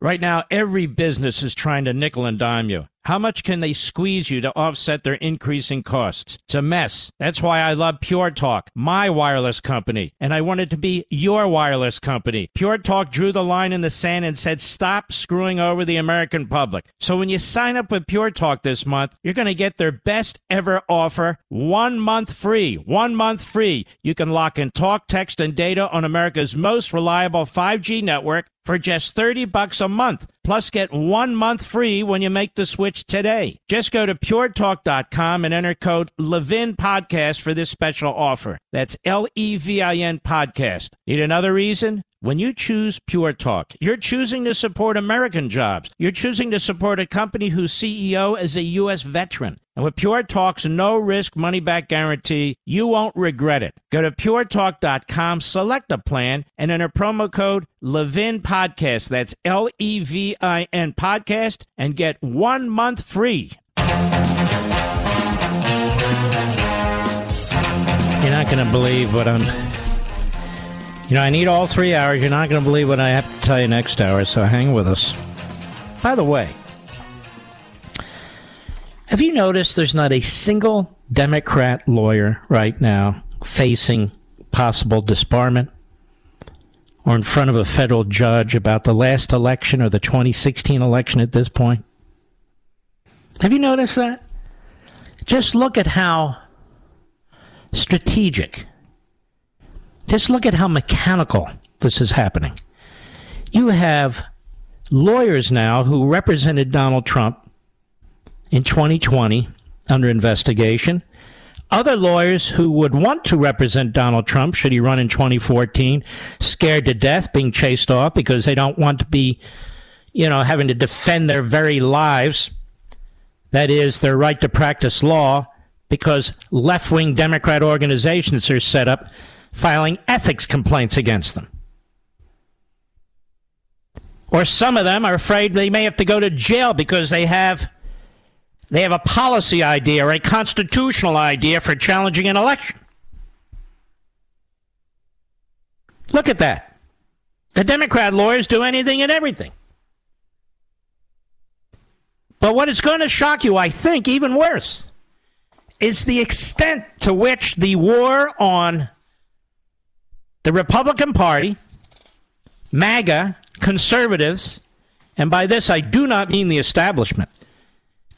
Right now, every business is trying to nickel and dime you. How much can they squeeze you to offset their increasing costs? It's a mess. That's why I love Pure Talk, my wireless company, and I wanted to be your wireless company. Pure Talk drew the line in the sand and said, stop screwing over the American public. So when you sign up with Pure Talk this month, you're going to get their best ever offer one month free. One month free. You can lock in talk, text, and data on America's most reliable 5G network for just 30 bucks a month. Plus get one month free when you make the switch today. Just go to puretalk.com and enter code Levin Podcast for this special offer. That's L E V I N Podcast. Need another reason? When you choose Pure Talk, you're choosing to support American jobs. You're choosing to support a company whose CEO is a U.S. veteran. And with Pure Talk's no risk money back guarantee, you won't regret it. Go to puretalk.com, select a plan, and enter promo code Levin Podcast. That's L E V I N Podcast, and get one month free. You're not going to believe what I'm. You know, I need all three hours. You're not going to believe what I have to tell you next hour, so hang with us. By the way, have you noticed there's not a single Democrat lawyer right now facing possible disbarment or in front of a federal judge about the last election or the 2016 election at this point? Have you noticed that? Just look at how strategic, just look at how mechanical this is happening. You have lawyers now who represented Donald Trump in 2020 under investigation. Other lawyers who would want to represent Donald Trump should he run in 2014, scared to death, being chased off because they don't want to be, you know, having to defend their very lives. That is, their right to practice law because left wing Democrat organizations are set up filing ethics complaints against them. Or some of them are afraid they may have to go to jail because they have they have a policy idea or a constitutional idea for challenging an election. Look at that. The Democrat lawyers do anything and everything. But what is going to shock you, I think, even worse, is the extent to which the war on the Republican Party, MAGA, conservatives, and by this I do not mean the establishment,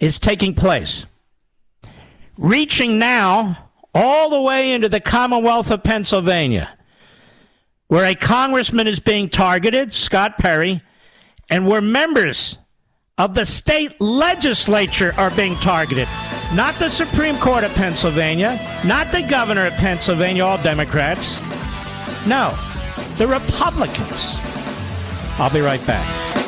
is taking place. Reaching now all the way into the Commonwealth of Pennsylvania, where a congressman is being targeted, Scott Perry, and where members of the state legislature are being targeted. Not the Supreme Court of Pennsylvania, not the governor of Pennsylvania, all Democrats. No, the Republicans. I'll be right back.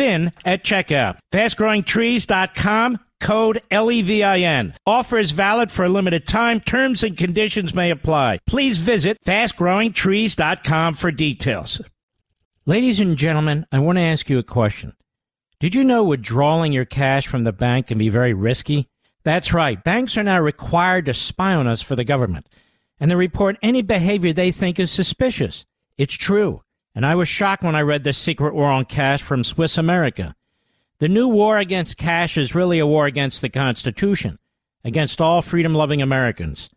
at checkout. Fastgrowingtrees.com code LEVIN. Offer is valid for a limited time. Terms and conditions may apply. Please visit fastgrowingtrees.com for details. Ladies and gentlemen, I want to ask you a question. Did you know withdrawing your cash from the bank can be very risky? That's right. Banks are now required to spy on us for the government, and they report any behavior they think is suspicious. It's true. And I was shocked when I read The Secret War on Cash from Swiss America. The new war against cash is really a war against the Constitution, against all freedom loving Americans.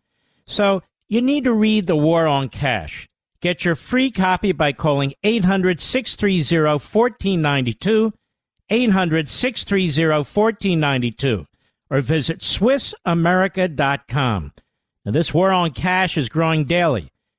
So you need to read The War on Cash. Get your free copy by calling 800 630 1492, 800 630 1492, or visit SwissAmerica.com. Now, this war on cash is growing daily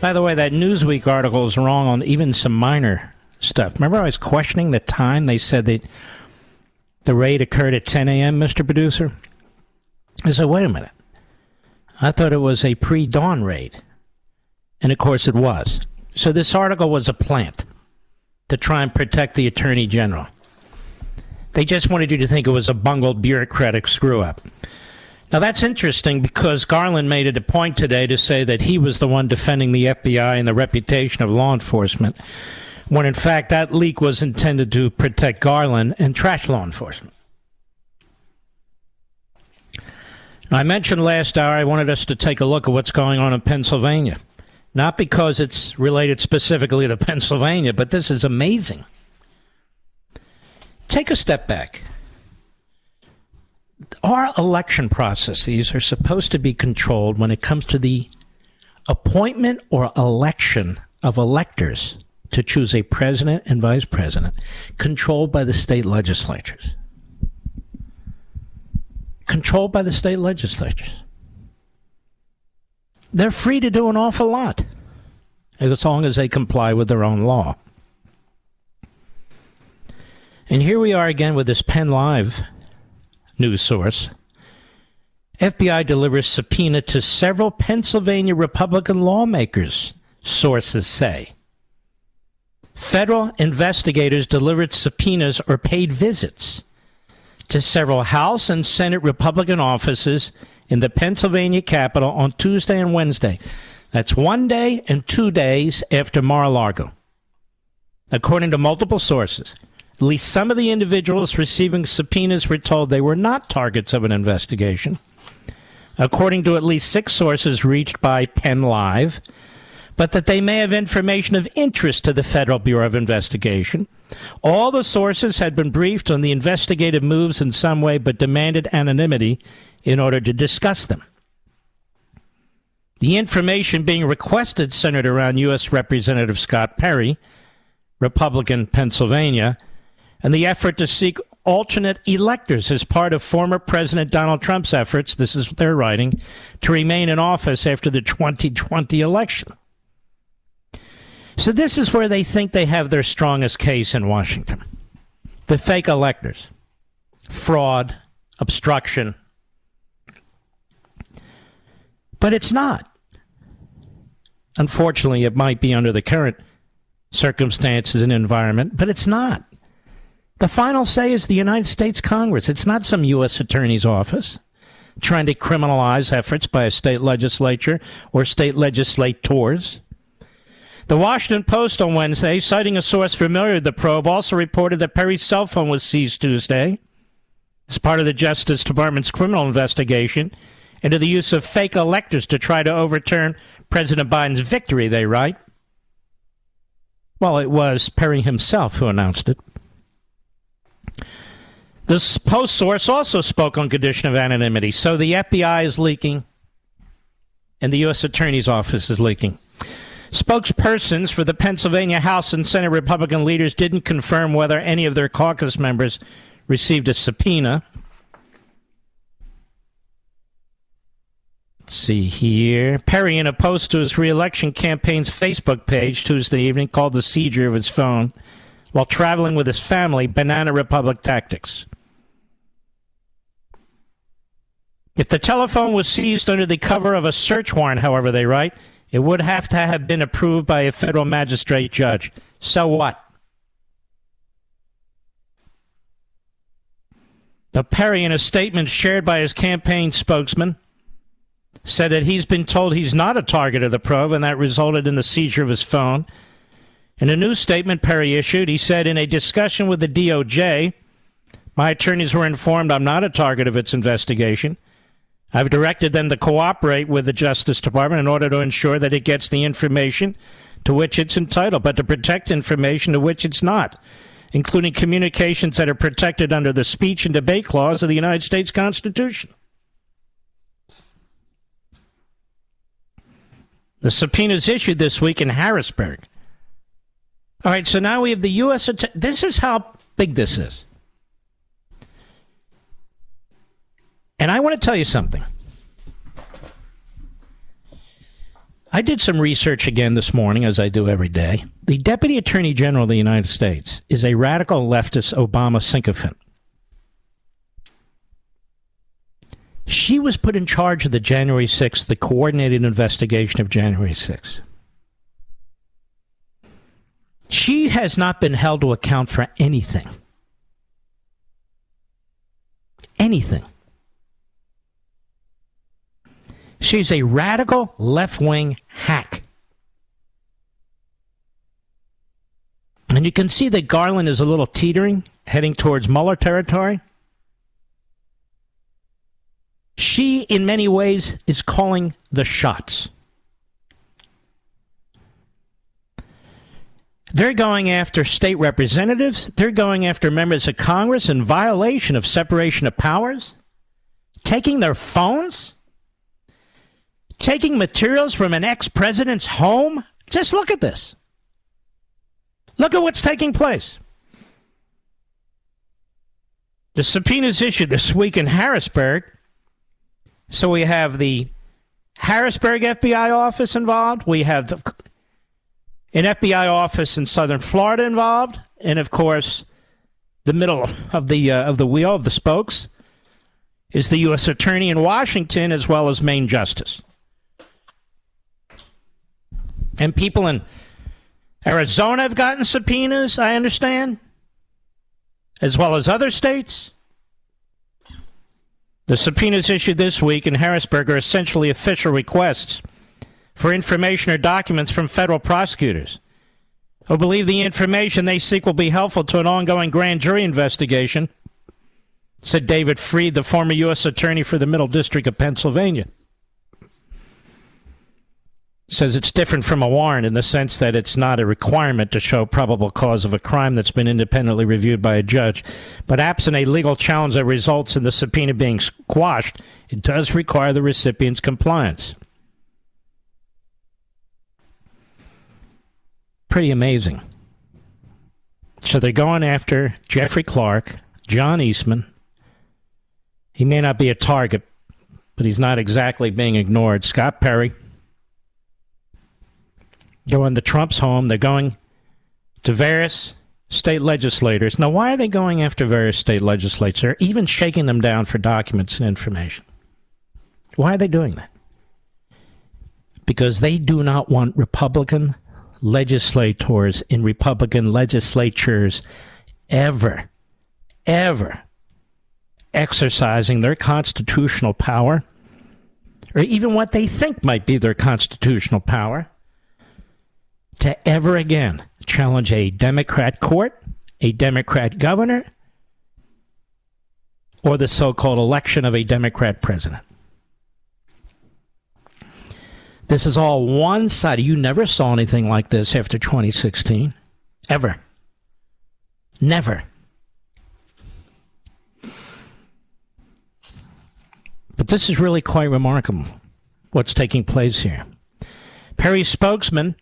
By the way, that Newsweek article is wrong on even some minor stuff. Remember, I was questioning the time. They said that the raid occurred at 10 a.m., Mr. Producer? I said, wait a minute. I thought it was a pre dawn raid. And of course, it was. So this article was a plant to try and protect the Attorney General. They just wanted you to think it was a bungled bureaucratic screw up. Now that's interesting because Garland made it a point today to say that he was the one defending the FBI and the reputation of law enforcement, when in fact that leak was intended to protect Garland and trash law enforcement. I mentioned last hour I wanted us to take a look at what's going on in Pennsylvania. Not because it's related specifically to Pennsylvania, but this is amazing. Take a step back our election processes are supposed to be controlled when it comes to the appointment or election of electors to choose a president and vice president controlled by the state legislatures. Controlled by the state legislatures. They're free to do an awful lot as long as they comply with their own law. And here we are again with this Penn Live news source. FBI delivers subpoena to several Pennsylvania Republican lawmakers, sources say. Federal investigators delivered subpoenas or paid visits to several House and Senate Republican offices in the Pennsylvania Capitol on Tuesday and Wednesday. That's one day and two days after Mar a Lago. According to multiple sources, at least some of the individuals receiving subpoenas were told they were not targets of an investigation, according to at least six sources reached by Penn Live, but that they may have information of interest to the Federal Bureau of Investigation. All the sources had been briefed on the investigative moves in some way, but demanded anonymity in order to discuss them. The information being requested centered around U.S. Representative Scott Perry, Republican Pennsylvania, and the effort to seek alternate electors as part of former President Donald Trump's efforts, this is what they're writing, to remain in office after the 2020 election. So, this is where they think they have their strongest case in Washington the fake electors, fraud, obstruction. But it's not. Unfortunately, it might be under the current circumstances and environment, but it's not. The final say is the United States Congress. It's not some U.S. Attorney's office trying to criminalize efforts by a state legislature or state legislators. The Washington Post on Wednesday, citing a source familiar with the probe, also reported that Perry's cell phone was seized Tuesday as part of the Justice Department's criminal investigation into the use of fake electors to try to overturn President Biden's victory, they write. Well, it was Perry himself who announced it. This Post source also spoke on condition of anonymity. So the FBI is leaking, and the U.S. Attorney's Office is leaking. Spokespersons for the Pennsylvania House and Senate Republican leaders didn't confirm whether any of their caucus members received a subpoena. Let's see here. Perry, in a post to his reelection campaign's Facebook page Tuesday evening, called the seizure of his phone while traveling with his family Banana Republic tactics. If the telephone was seized under the cover of a search warrant, however, they write, it would have to have been approved by a federal magistrate judge. So what? Now, Perry, in a statement shared by his campaign spokesman, said that he's been told he's not a target of the probe, and that resulted in the seizure of his phone. In a new statement Perry issued, he said, in a discussion with the DOJ, my attorneys were informed I'm not a target of its investigation. I've directed them to cooperate with the Justice Department in order to ensure that it gets the information to which it's entitled, but to protect information to which it's not, including communications that are protected under the Speech and Debate Clause of the United States Constitution. The subpoenas issued this week in Harrisburg. All right, so now we have the U.S. Att- this is how big this is. And I want to tell you something. I did some research again this morning, as I do every day. The Deputy Attorney General of the United States is a radical leftist Obama sycophant. She was put in charge of the January 6th, the coordinated investigation of January 6th. She has not been held to account for anything. Anything. She's a radical left wing hack. And you can see that Garland is a little teetering, heading towards Mueller territory. She, in many ways, is calling the shots. They're going after state representatives. They're going after members of Congress in violation of separation of powers, taking their phones taking materials from an ex president's home? Just look at this. Look at what's taking place. The subpoenas issued this week in Harrisburg. So we have the Harrisburg FBI office involved. We have an FBI office in southern Florida involved, and of course, the middle of the uh, of the wheel of the spokes is the U.S. Attorney in Washington as well as Main Justice. And people in Arizona have gotten subpoenas, I understand, as well as other states. The subpoenas issued this week in Harrisburg are essentially official requests for information or documents from federal prosecutors who believe the information they seek will be helpful to an ongoing grand jury investigation, said David Freed, the former U.S. Attorney for the Middle District of Pennsylvania says it's different from a warrant in the sense that it's not a requirement to show probable cause of a crime that's been independently reviewed by a judge. But absent a legal challenge that results in the subpoena being squashed, it does require the recipient's compliance. Pretty amazing. So they're going after Jeffrey Clark, John Eastman. He may not be a target, but he's not exactly being ignored. Scott Perry going to Trump's home. They're going to various state legislators. Now, why are they going after various state legislators? They're even shaking them down for documents and information. Why are they doing that? Because they do not want Republican legislators in Republican legislatures ever, ever exercising their constitutional power, or even what they think might be their constitutional power to ever again challenge a Democrat court, a Democrat governor, or the so called election of a Democrat president. This is all one sided. You never saw anything like this after 2016. Ever. Never. But this is really quite remarkable what's taking place here. Perry's spokesman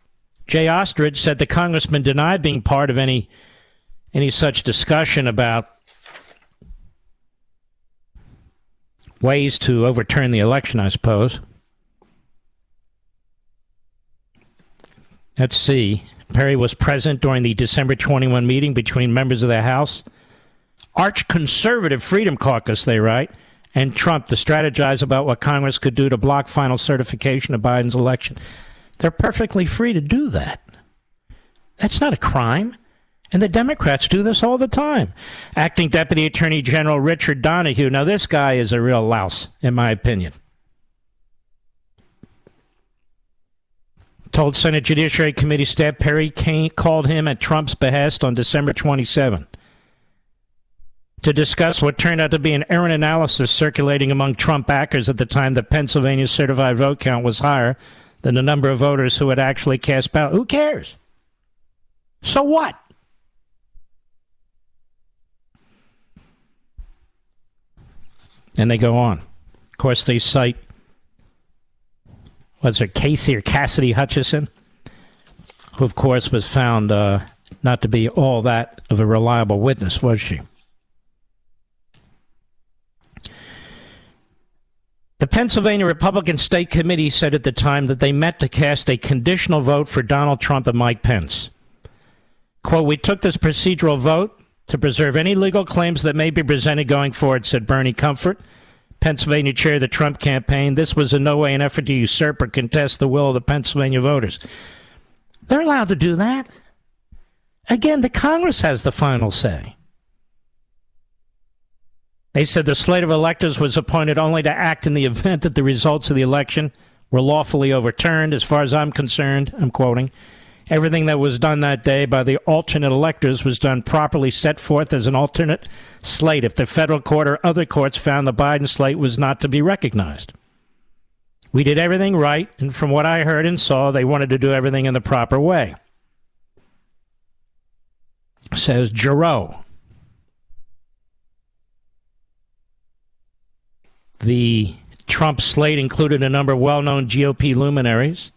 Jay Ostrich said the congressman denied being part of any any such discussion about ways to overturn the election, I suppose. Let's see. Perry was present during the December 21 meeting between members of the House. Arch conservative Freedom Caucus, they write, and Trump to strategize about what Congress could do to block final certification of Biden's election. They're perfectly free to do that. That's not a crime. And the Democrats do this all the time. Acting Deputy Attorney General Richard Donoghue. Now, this guy is a real louse, in my opinion. Told Senate Judiciary Committee staff Perry came, called him at Trump's behest on December 27 to discuss what turned out to be an errant analysis circulating among Trump backers at the time the Pennsylvania certified vote count was higher than the number of voters who had actually cast ballot. Who cares? So what? And they go on. Of course, they cite, was it Casey or Cassidy Hutchinson, who, of course, was found uh, not to be all that of a reliable witness, was she? The Pennsylvania Republican State Committee said at the time that they met to cast a conditional vote for Donald Trump and Mike Pence. Quote, We took this procedural vote to preserve any legal claims that may be presented going forward, said Bernie Comfort, Pennsylvania chair of the Trump campaign. This was in no way an effort to usurp or contest the will of the Pennsylvania voters. They're allowed to do that. Again, the Congress has the final say. They said the slate of electors was appointed only to act in the event that the results of the election were lawfully overturned. As far as I'm concerned, I'm quoting, everything that was done that day by the alternate electors was done properly set forth as an alternate slate if the federal court or other courts found the Biden slate was not to be recognized. We did everything right, and from what I heard and saw, they wanted to do everything in the proper way. Says Giroux. The Trump slate included a number of well known GOP luminaries.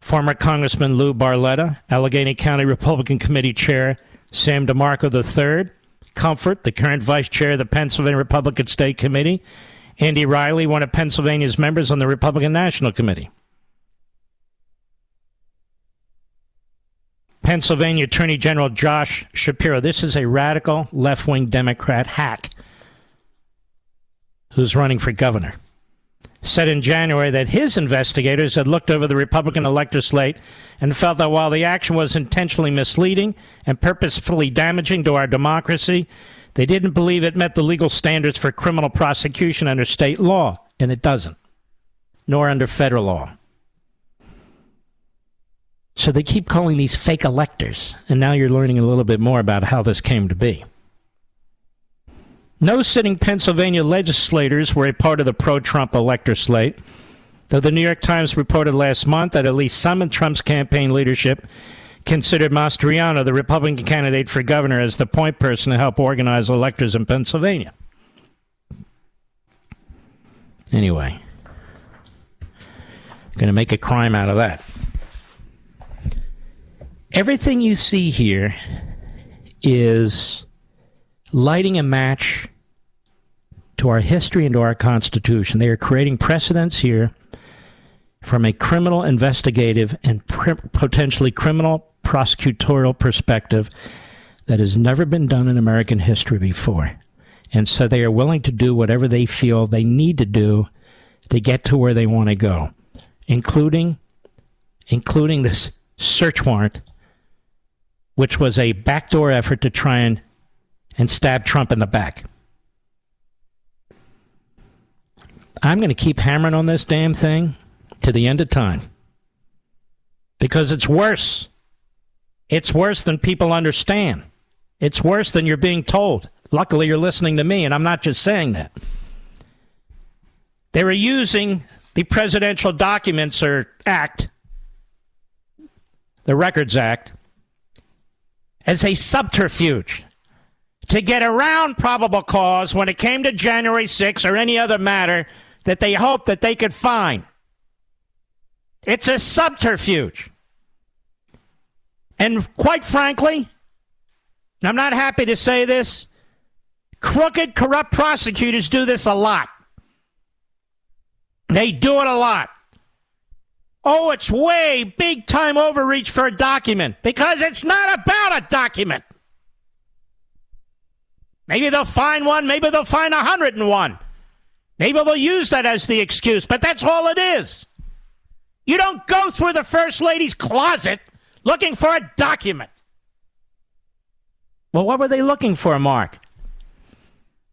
Former Congressman Lou Barletta, Allegheny County Republican Committee Chair Sam DeMarco III, Comfort, the current Vice Chair of the Pennsylvania Republican State Committee, Andy Riley, one of Pennsylvania's members on the Republican National Committee. Pennsylvania Attorney General Josh Shapiro. This is a radical left wing Democrat hack who's running for governor, said in January that his investigators had looked over the Republican elector slate and felt that while the action was intentionally misleading and purposefully damaging to our democracy, they didn't believe it met the legal standards for criminal prosecution under state law, and it doesn't, nor under federal law. So they keep calling these fake electors, and now you're learning a little bit more about how this came to be. No sitting Pennsylvania legislators were a part of the pro Trump elector slate, though the New York Times reported last month that at least some of Trump's campaign leadership considered Mastriano, the Republican candidate for governor, as the point person to help organize electors in Pennsylvania. Anyway, going to make a crime out of that. Everything you see here is lighting a match to our history and to our Constitution. They are creating precedents here from a criminal investigative and pr- potentially criminal prosecutorial perspective that has never been done in American history before. And so they are willing to do whatever they feel they need to do to get to where they want to go, including including this search warrant, which was a backdoor effort to try and and stab Trump in the back. I'm going to keep hammering on this damn thing to the end of time because it's worse. It's worse than people understand. It's worse than you're being told. Luckily, you're listening to me, and I'm not just saying that. They were using the Presidential Documents or Act, the Records Act, as a subterfuge to get around probable cause when it came to January 6 or any other matter that they hoped that they could find. It's a subterfuge. And quite frankly, I'm not happy to say this, crooked, corrupt prosecutors do this a lot. They do it a lot. Oh, it's way big time overreach for a document because it's not about a document. Maybe they'll find one, maybe they'll find a 101. Maybe they'll use that as the excuse, but that's all it is. You don't go through the First Lady's closet looking for a document. Well, what were they looking for, Mark?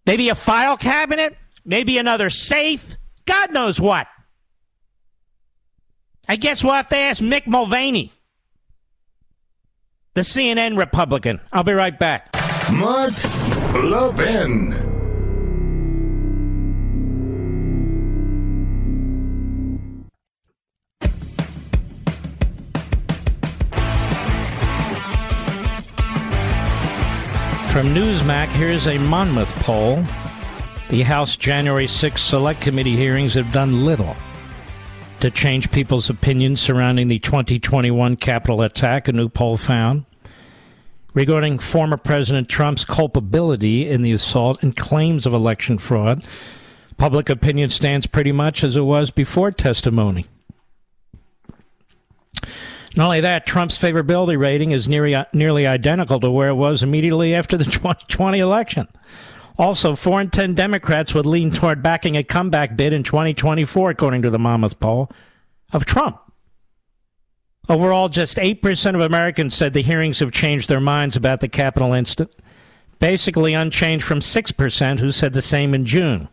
Maybe a file cabinet? Maybe another safe? God knows what. I guess we'll have to ask Mick Mulvaney, the CNN Republican. I'll be right back. Mark Levin. From Newsmax, here's a Monmouth poll. The House January 6 Select Committee hearings have done little to change people's opinions surrounding the 2021 Capitol attack, a new poll found. Regarding former President Trump's culpability in the assault and claims of election fraud, public opinion stands pretty much as it was before testimony. Not only that, Trump's favorability rating is nearly, nearly identical to where it was immediately after the 2020 election. Also, 4 in 10 Democrats would lean toward backing a comeback bid in 2024, according to the Monmouth poll of Trump. Overall, just 8% of Americans said the hearings have changed their minds about the Capitol incident, basically unchanged from 6% who said the same in June.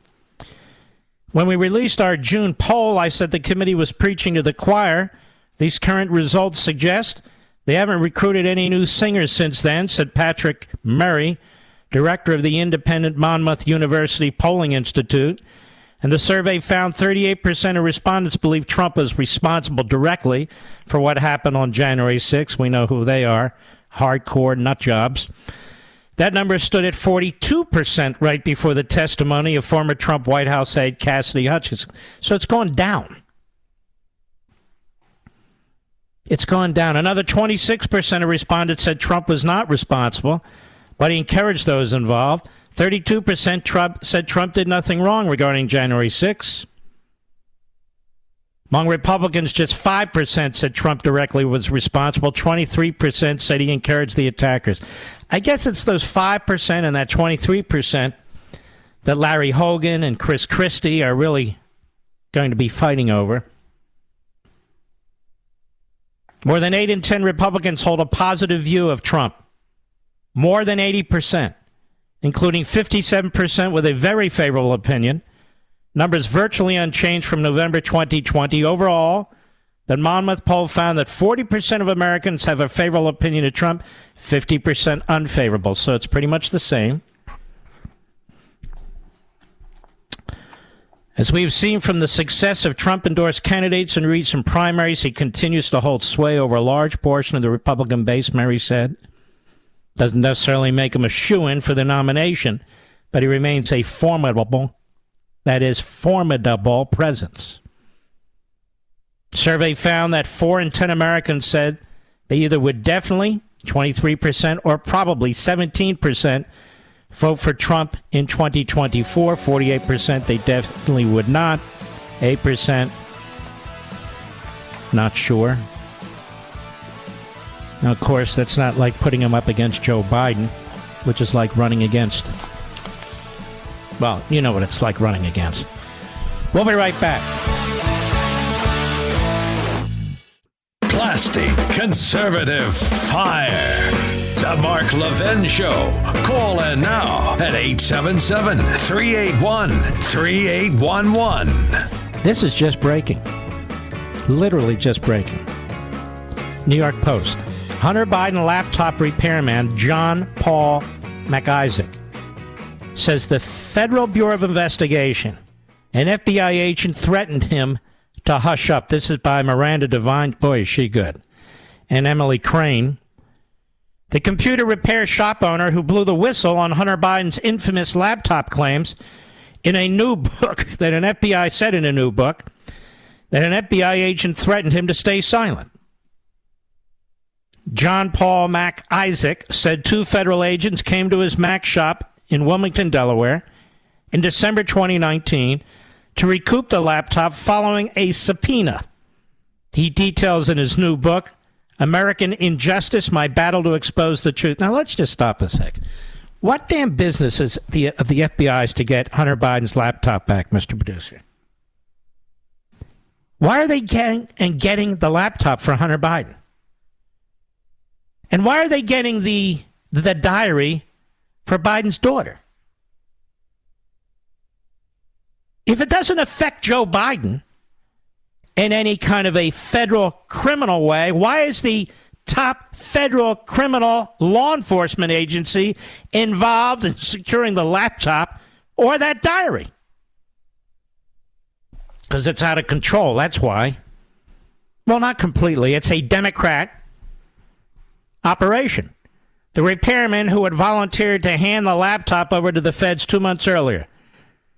When we released our June poll, I said the committee was preaching to the choir these current results suggest they haven't recruited any new singers since then, said Patrick Murray, director of the independent Monmouth University Polling Institute. And the survey found 38% of respondents believe Trump is responsible directly for what happened on January 6. We know who they are hardcore nut jobs. That number stood at 42% right before the testimony of former Trump White House aide Cassidy Hutchinson. So it's gone down. It's gone down. Another 26% of respondents said Trump was not responsible, but he encouraged those involved. 32% Trump said Trump did nothing wrong regarding January 6. Among Republicans, just 5% said Trump directly was responsible. 23% said he encouraged the attackers. I guess it's those 5% and that 23% that Larry Hogan and Chris Christie are really going to be fighting over. More than 8 in 10 Republicans hold a positive view of Trump. More than 80%, including 57% with a very favorable opinion. Numbers virtually unchanged from November 2020. Overall, the Monmouth poll found that 40% of Americans have a favorable opinion of Trump, 50% unfavorable. So it's pretty much the same. As we've seen from the success of Trump endorsed candidates in recent primaries, he continues to hold sway over a large portion of the Republican base, Murray said. Doesn't necessarily make him a shoo in for the nomination, but he remains a formidable, that is, formidable presence. Survey found that 4 in 10 Americans said they either would definitely, 23%, or probably 17%, vote for Trump in 2024. 48% they definitely would not. 8% not sure. Now, of course, that's not like putting him up against Joe Biden, which is like running against. Well, you know what it's like running against. We'll be right back. Plastic conservative fire. The Mark Levin Show. Call in now at 877 381 3811. This is just breaking. Literally just breaking. New York Post. Hunter Biden laptop repairman John Paul Mac Isaac says the Federal Bureau of Investigation, an FBI agent, threatened him to hush up. This is by Miranda Devine. Boy, is she good. And Emily Crane. The computer repair shop owner who blew the whistle on Hunter Biden's infamous laptop claims in a new book that an FBI said in a new book that an FBI agent threatened him to stay silent. John Paul Mac Isaac said two federal agents came to his Mac shop in Wilmington, Delaware in December 2019 to recoup the laptop following a subpoena. He details in his new book American Injustice, My Battle to Expose the Truth. Now, let's just stop a second. What damn business is the, of the FBI's to get Hunter Biden's laptop back, Mr. Producer? Why are they getting and getting the laptop for Hunter Biden? And why are they getting the the diary for Biden's daughter? If it doesn't affect Joe Biden, in any kind of a federal criminal way. Why is the top federal criminal law enforcement agency involved in securing the laptop or that diary. Because it's out of control, that's why. Well, not completely. It's a Democrat operation. The repairman who had volunteered to hand the laptop over to the feds two months earlier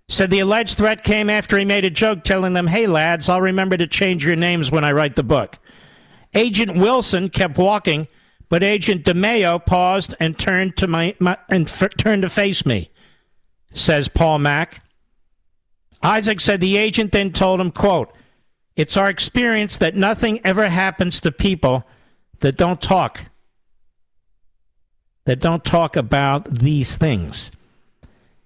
said the alleged threat came after he made a joke telling them, Hey, lads, I'll remember to change your names when I write the book. Agent Wilson kept walking, but Agent DeMeo paused and turned to my, my and f- turned to face me, says Paul Mack. Isaac said the agent then told him, quote, It's our experience that nothing ever happens to people that don't talk. That don't talk about these things.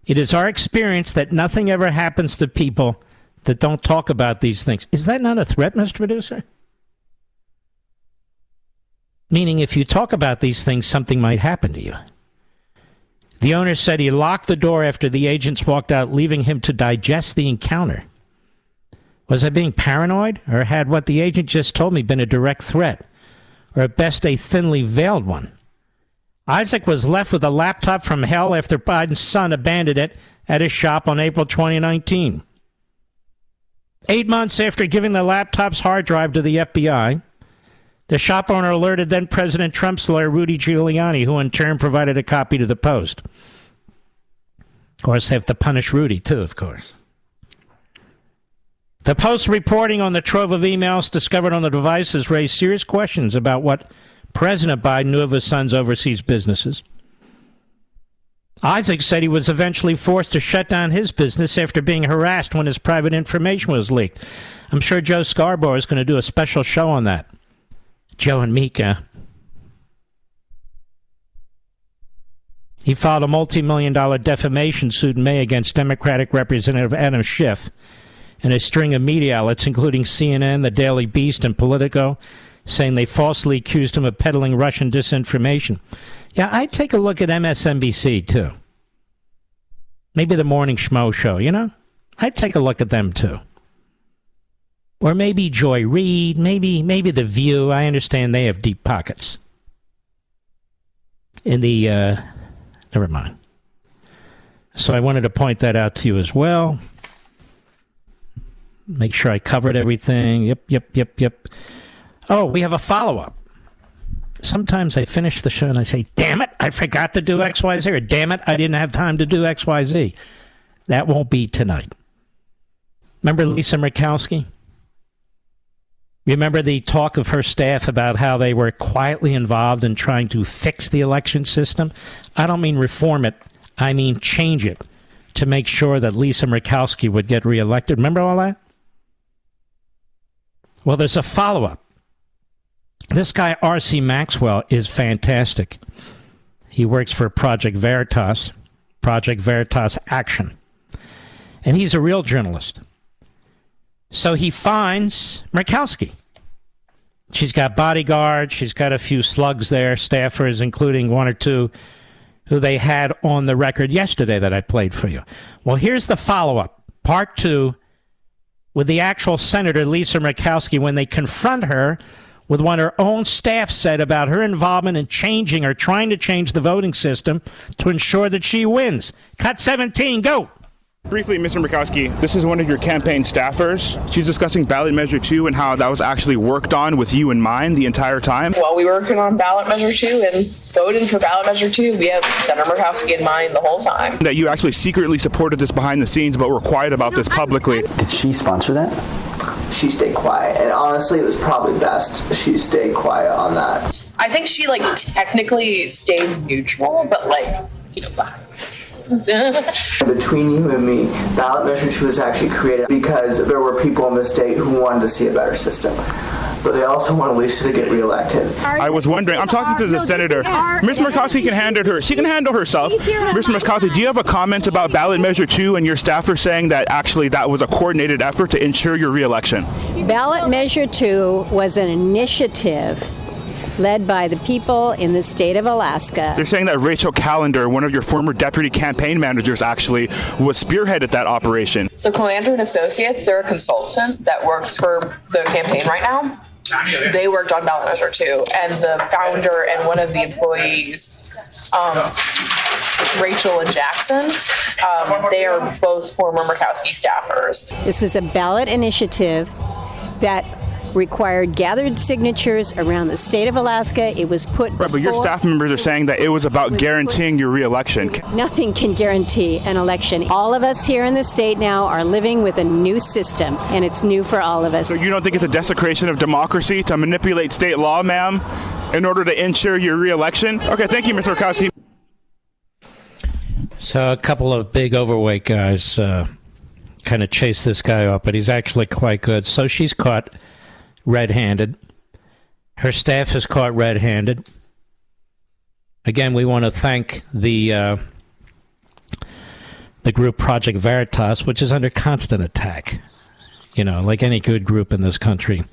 It is our experience that nothing ever happens to people that don't talk about these things. Is that not a threat, Mr. Producer? Meaning, if you talk about these things, something might happen to you. The owner said he locked the door after the agents walked out, leaving him to digest the encounter. Was I being paranoid, or had what the agent just told me been a direct threat, or at best a thinly veiled one? Isaac was left with a laptop from hell after Biden's son abandoned it at his shop on April 2019. Eight months after giving the laptop's hard drive to the FBI, the shop owner alerted then President Trump's lawyer, Rudy Giuliani, who in turn provided a copy to the Post. Of course, they have to punish Rudy, too, of course. The Post reporting on the trove of emails discovered on the devices raised serious questions about what President Biden knew of his son's overseas businesses. Isaac said he was eventually forced to shut down his business after being harassed when his private information was leaked. I'm sure Joe Scarborough is going to do a special show on that. Joe and Mika. He filed a multi million dollar defamation suit in May against Democratic Representative Adam Schiff and a string of media outlets, including CNN, The Daily Beast, and Politico, saying they falsely accused him of peddling Russian disinformation. Yeah, I'd take a look at MSNBC too. Maybe the Morning Schmo Show, you know? I'd take a look at them too. Or maybe Joy Reid, maybe maybe The View. I understand they have deep pockets. In the uh never mind. So I wanted to point that out to you as well. Make sure I covered everything. Yep, yep, yep, yep. Oh, we have a follow up. Sometimes I finish the show and I say, damn it, I forgot to do XYZ, or damn it, I didn't have time to do XYZ. That won't be tonight. Remember Lisa Murkowski? Remember the talk of her staff about how they were quietly involved in trying to fix the election system? I don't mean reform it, I mean change it to make sure that Lisa Murkowski would get reelected. Remember all that? Well, there's a follow up. This guy, R.C. Maxwell, is fantastic. He works for Project Veritas, Project Veritas Action. And he's a real journalist. So he finds Murkowski. She's got bodyguards, she's got a few slugs there, staffers, including one or two who they had on the record yesterday that I played for you. Well, here's the follow up, part two, with the actual Senator Lisa Murkowski when they confront her with what her own staff said about her involvement in changing or trying to change the voting system to ensure that she wins. Cut 17, go. Briefly, Mr. Murkowski, this is one of your campaign staffers. She's discussing ballot measure two and how that was actually worked on with you in mind the entire time. While we were working on ballot measure two and voting for ballot measure two, we have Senator Murkowski in mind the whole time. That you actually secretly supported this behind the scenes, but were quiet about this publicly. Did she sponsor that? She stayed quiet, and honestly, it was probably best she stayed quiet on that. I think she like technically stayed neutral, but like you know behind the scenes. Between you and me, ballot measure two was actually created because there were people in the state who wanted to see a better system. But they also wanted Lisa to get reelected. I was wondering, I'm talking to the senator. Miss Murkowski can handle her. She can handle herself. Miss Murkowski, do you have a comment about ballot measure two and your staffer saying that actually that was a coordinated effort to ensure your reelection? Ballot measure two was an initiative led by the people in the state of Alaska. They're saying that Rachel Callender, one of your former deputy campaign managers, actually was spearheaded that operation. So Calander and Associates, they're a consultant that works for the campaign right now. they worked on ballot measure two, and the founder and one of the employees, um, Rachel and Jackson, um, they are both former Murkowski staffers. This was a ballot initiative that required gathered signatures around the state of Alaska. It was put. Right, but your staff members are saying that it was about guaranteeing your reelection. Nothing can guarantee an election. All of us here in the state now are living with a new system, and it's new for all of us. So you don't think it's a desecration of democracy to manipulate state law, ma'am, in order to ensure your reelection? Okay, thank you, Mr. Murkowski. So a couple of big overweight guys uh, kind of chase this guy off, but he's actually quite good. So she's caught red-handed. Her staff is caught red-handed. Again, we want to thank the uh, the group Project Veritas, which is under constant attack. You know, like any good group in this country,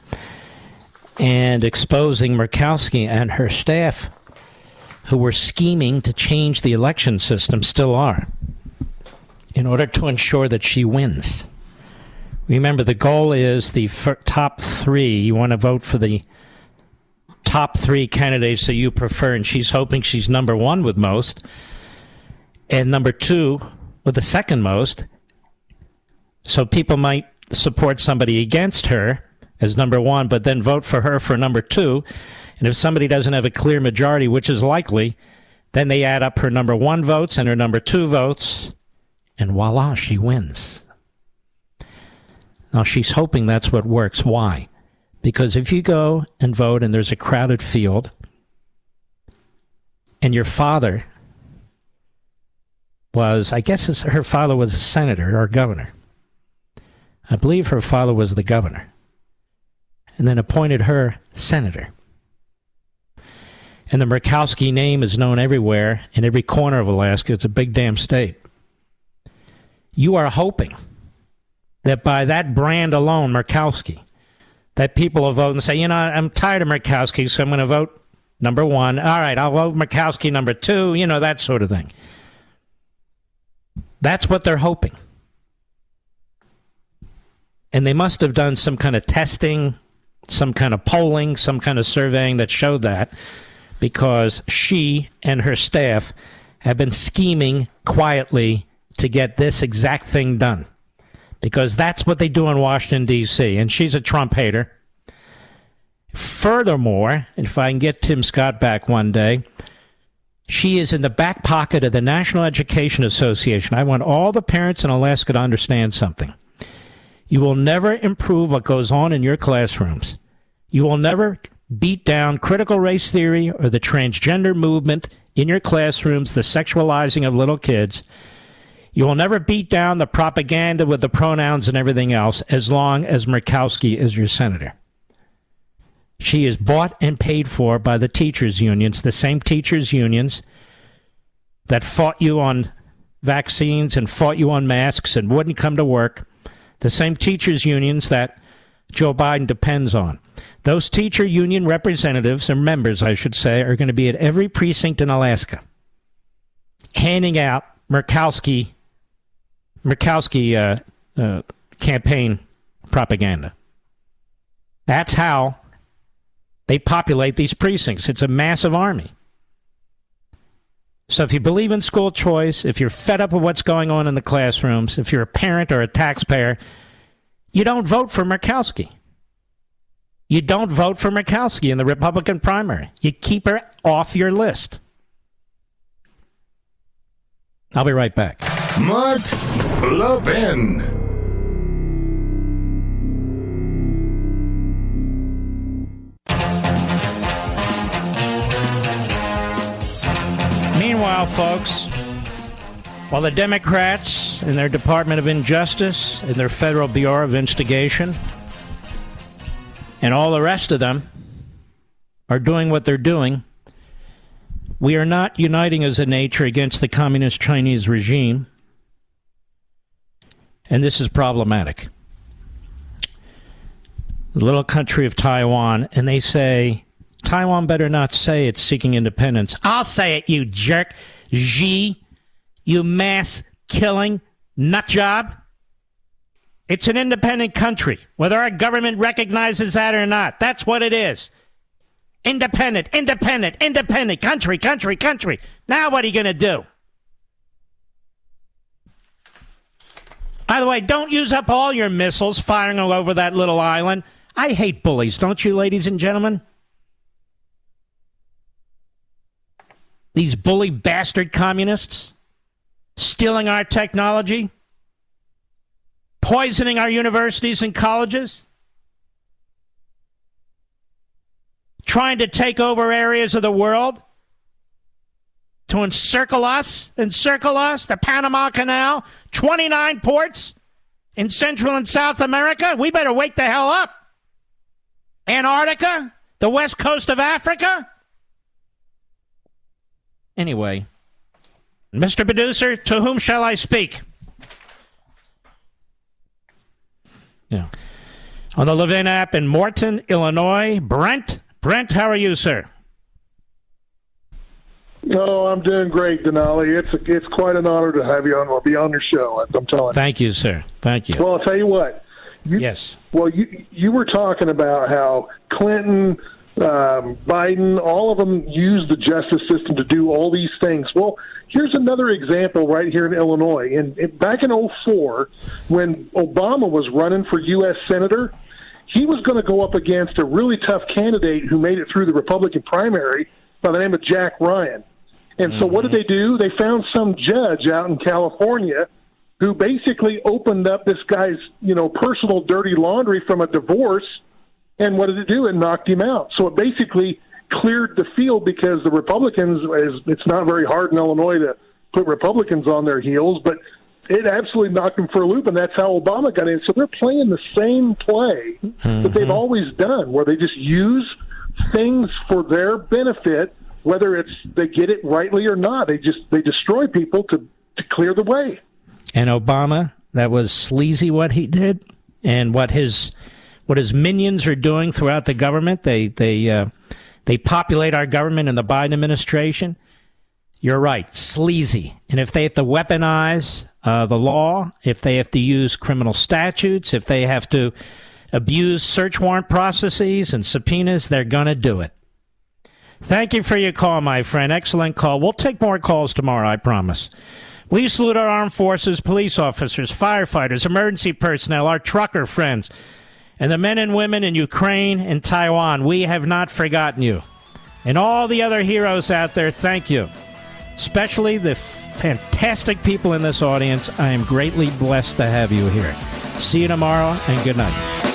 and exposing Murkowski and her staff who were scheming to change the election system still are in order to ensure that she wins. Remember, the goal is the top three. You want to vote for the top three candidates that you prefer, and she's hoping she's number one with most, and number two with the second most. So people might support somebody against her as number one, but then vote for her for number two. And if somebody doesn't have a clear majority, which is likely, then they add up her number one votes and her number two votes, and voila, she wins. Now she's hoping that's what works. Why? Because if you go and vote and there's a crowded field, and your father was, I guess her father was a senator or governor. I believe her father was the governor, and then appointed her senator. And the Murkowski name is known everywhere in every corner of Alaska. It's a big damn state. You are hoping that by that brand alone, Murkowski, that people will vote and say, you know, I'm tired of Murkowski, so I'm going to vote number one. All right, I'll vote Murkowski number two, you know, that sort of thing. That's what they're hoping. And they must have done some kind of testing, some kind of polling, some kind of surveying that showed that because she and her staff have been scheming quietly to get this exact thing done. Because that's what they do in Washington, D.C., and she's a Trump hater. Furthermore, if I can get Tim Scott back one day, she is in the back pocket of the National Education Association. I want all the parents in Alaska to understand something. You will never improve what goes on in your classrooms. You will never beat down critical race theory or the transgender movement in your classrooms, the sexualizing of little kids. You will never beat down the propaganda with the pronouns and everything else as long as Murkowski is your senator. She is bought and paid for by the teachers' unions, the same teachers' unions that fought you on vaccines and fought you on masks and wouldn't come to work, the same teachers' unions that Joe Biden depends on. Those teacher union representatives, or members, I should say, are going to be at every precinct in Alaska handing out Murkowski, Murkowski uh, uh, campaign propaganda. That's how they populate these precincts. It's a massive army. So if you believe in school choice, if you're fed up with what's going on in the classrooms, if you're a parent or a taxpayer, you don't vote for Murkowski. You don't vote for Murkowski in the Republican primary. You keep her off your list. I'll be right back. Mark Levin. Meanwhile, folks, while the Democrats in their Department of Injustice, in their Federal Bureau of Instigation, and all the rest of them are doing what they're doing, we are not uniting as a nature against the communist Chinese regime. And this is problematic. The little country of Taiwan, and they say Taiwan better not say it's seeking independence. I'll say it, you jerk. Xi, you mass killing nut job. It's an independent country, whether our government recognizes that or not. That's what it is. Independent, independent, independent country, country, country. Now, what are you going to do? By the way, don't use up all your missiles firing all over that little island. I hate bullies, don't you, ladies and gentlemen? These bully bastard communists stealing our technology, poisoning our universities and colleges, trying to take over areas of the world to encircle us, encircle us, the Panama Canal, 29 ports in Central and South America. We better wake the hell up. Antarctica, the west coast of Africa. Anyway, Mr. Producer, to whom shall I speak? Yeah. On the Levin app in Morton, Illinois, Brent. Brent, how are you, sir? No, I'm doing great, Denali. It's a, it's quite an honor to have you on. I'll be on your show. I'm telling you. Thank you, sir. Thank you. Well, I'll tell you what. You, yes. Well, you you were talking about how Clinton, um, Biden, all of them use the justice system to do all these things. Well, here's another example right here in Illinois. In, in back in 04, when Obama was running for U.S. senator, he was going to go up against a really tough candidate who made it through the Republican primary by the name of Jack Ryan. And so, what did they do? They found some judge out in California who basically opened up this guy's, you know, personal dirty laundry from a divorce. And what did it do? It knocked him out. So it basically cleared the field because the Republicans, is, it's not very hard in Illinois to put Republicans on their heels, but it absolutely knocked them for a loop, and that's how Obama got in. So they're playing the same play Mm-hmm. that they've always done, where they just use things for their benefit, whether it's they get it rightly or not. They just they destroy people to to clear the way. And Obama, that was sleazy what he did, and what his what his minions are doing throughout the government. They they uh, they populate our government in the Biden administration. You're right, sleazy. And if they have to weaponize uh, the law, if they have to use criminal statutes, if they have to abuse search warrant processes and subpoenas, they're going to do it. Thank you for your call, my friend. Excellent call. We'll take more calls tomorrow, I promise. We salute our armed forces, police officers, firefighters, emergency personnel, our trucker friends, and the men and women in Ukraine and Taiwan. We have not forgotten you. And all the other heroes out there, thank you. Especially the fantastic people in this audience. I am greatly blessed to have you here. See you tomorrow, and good night.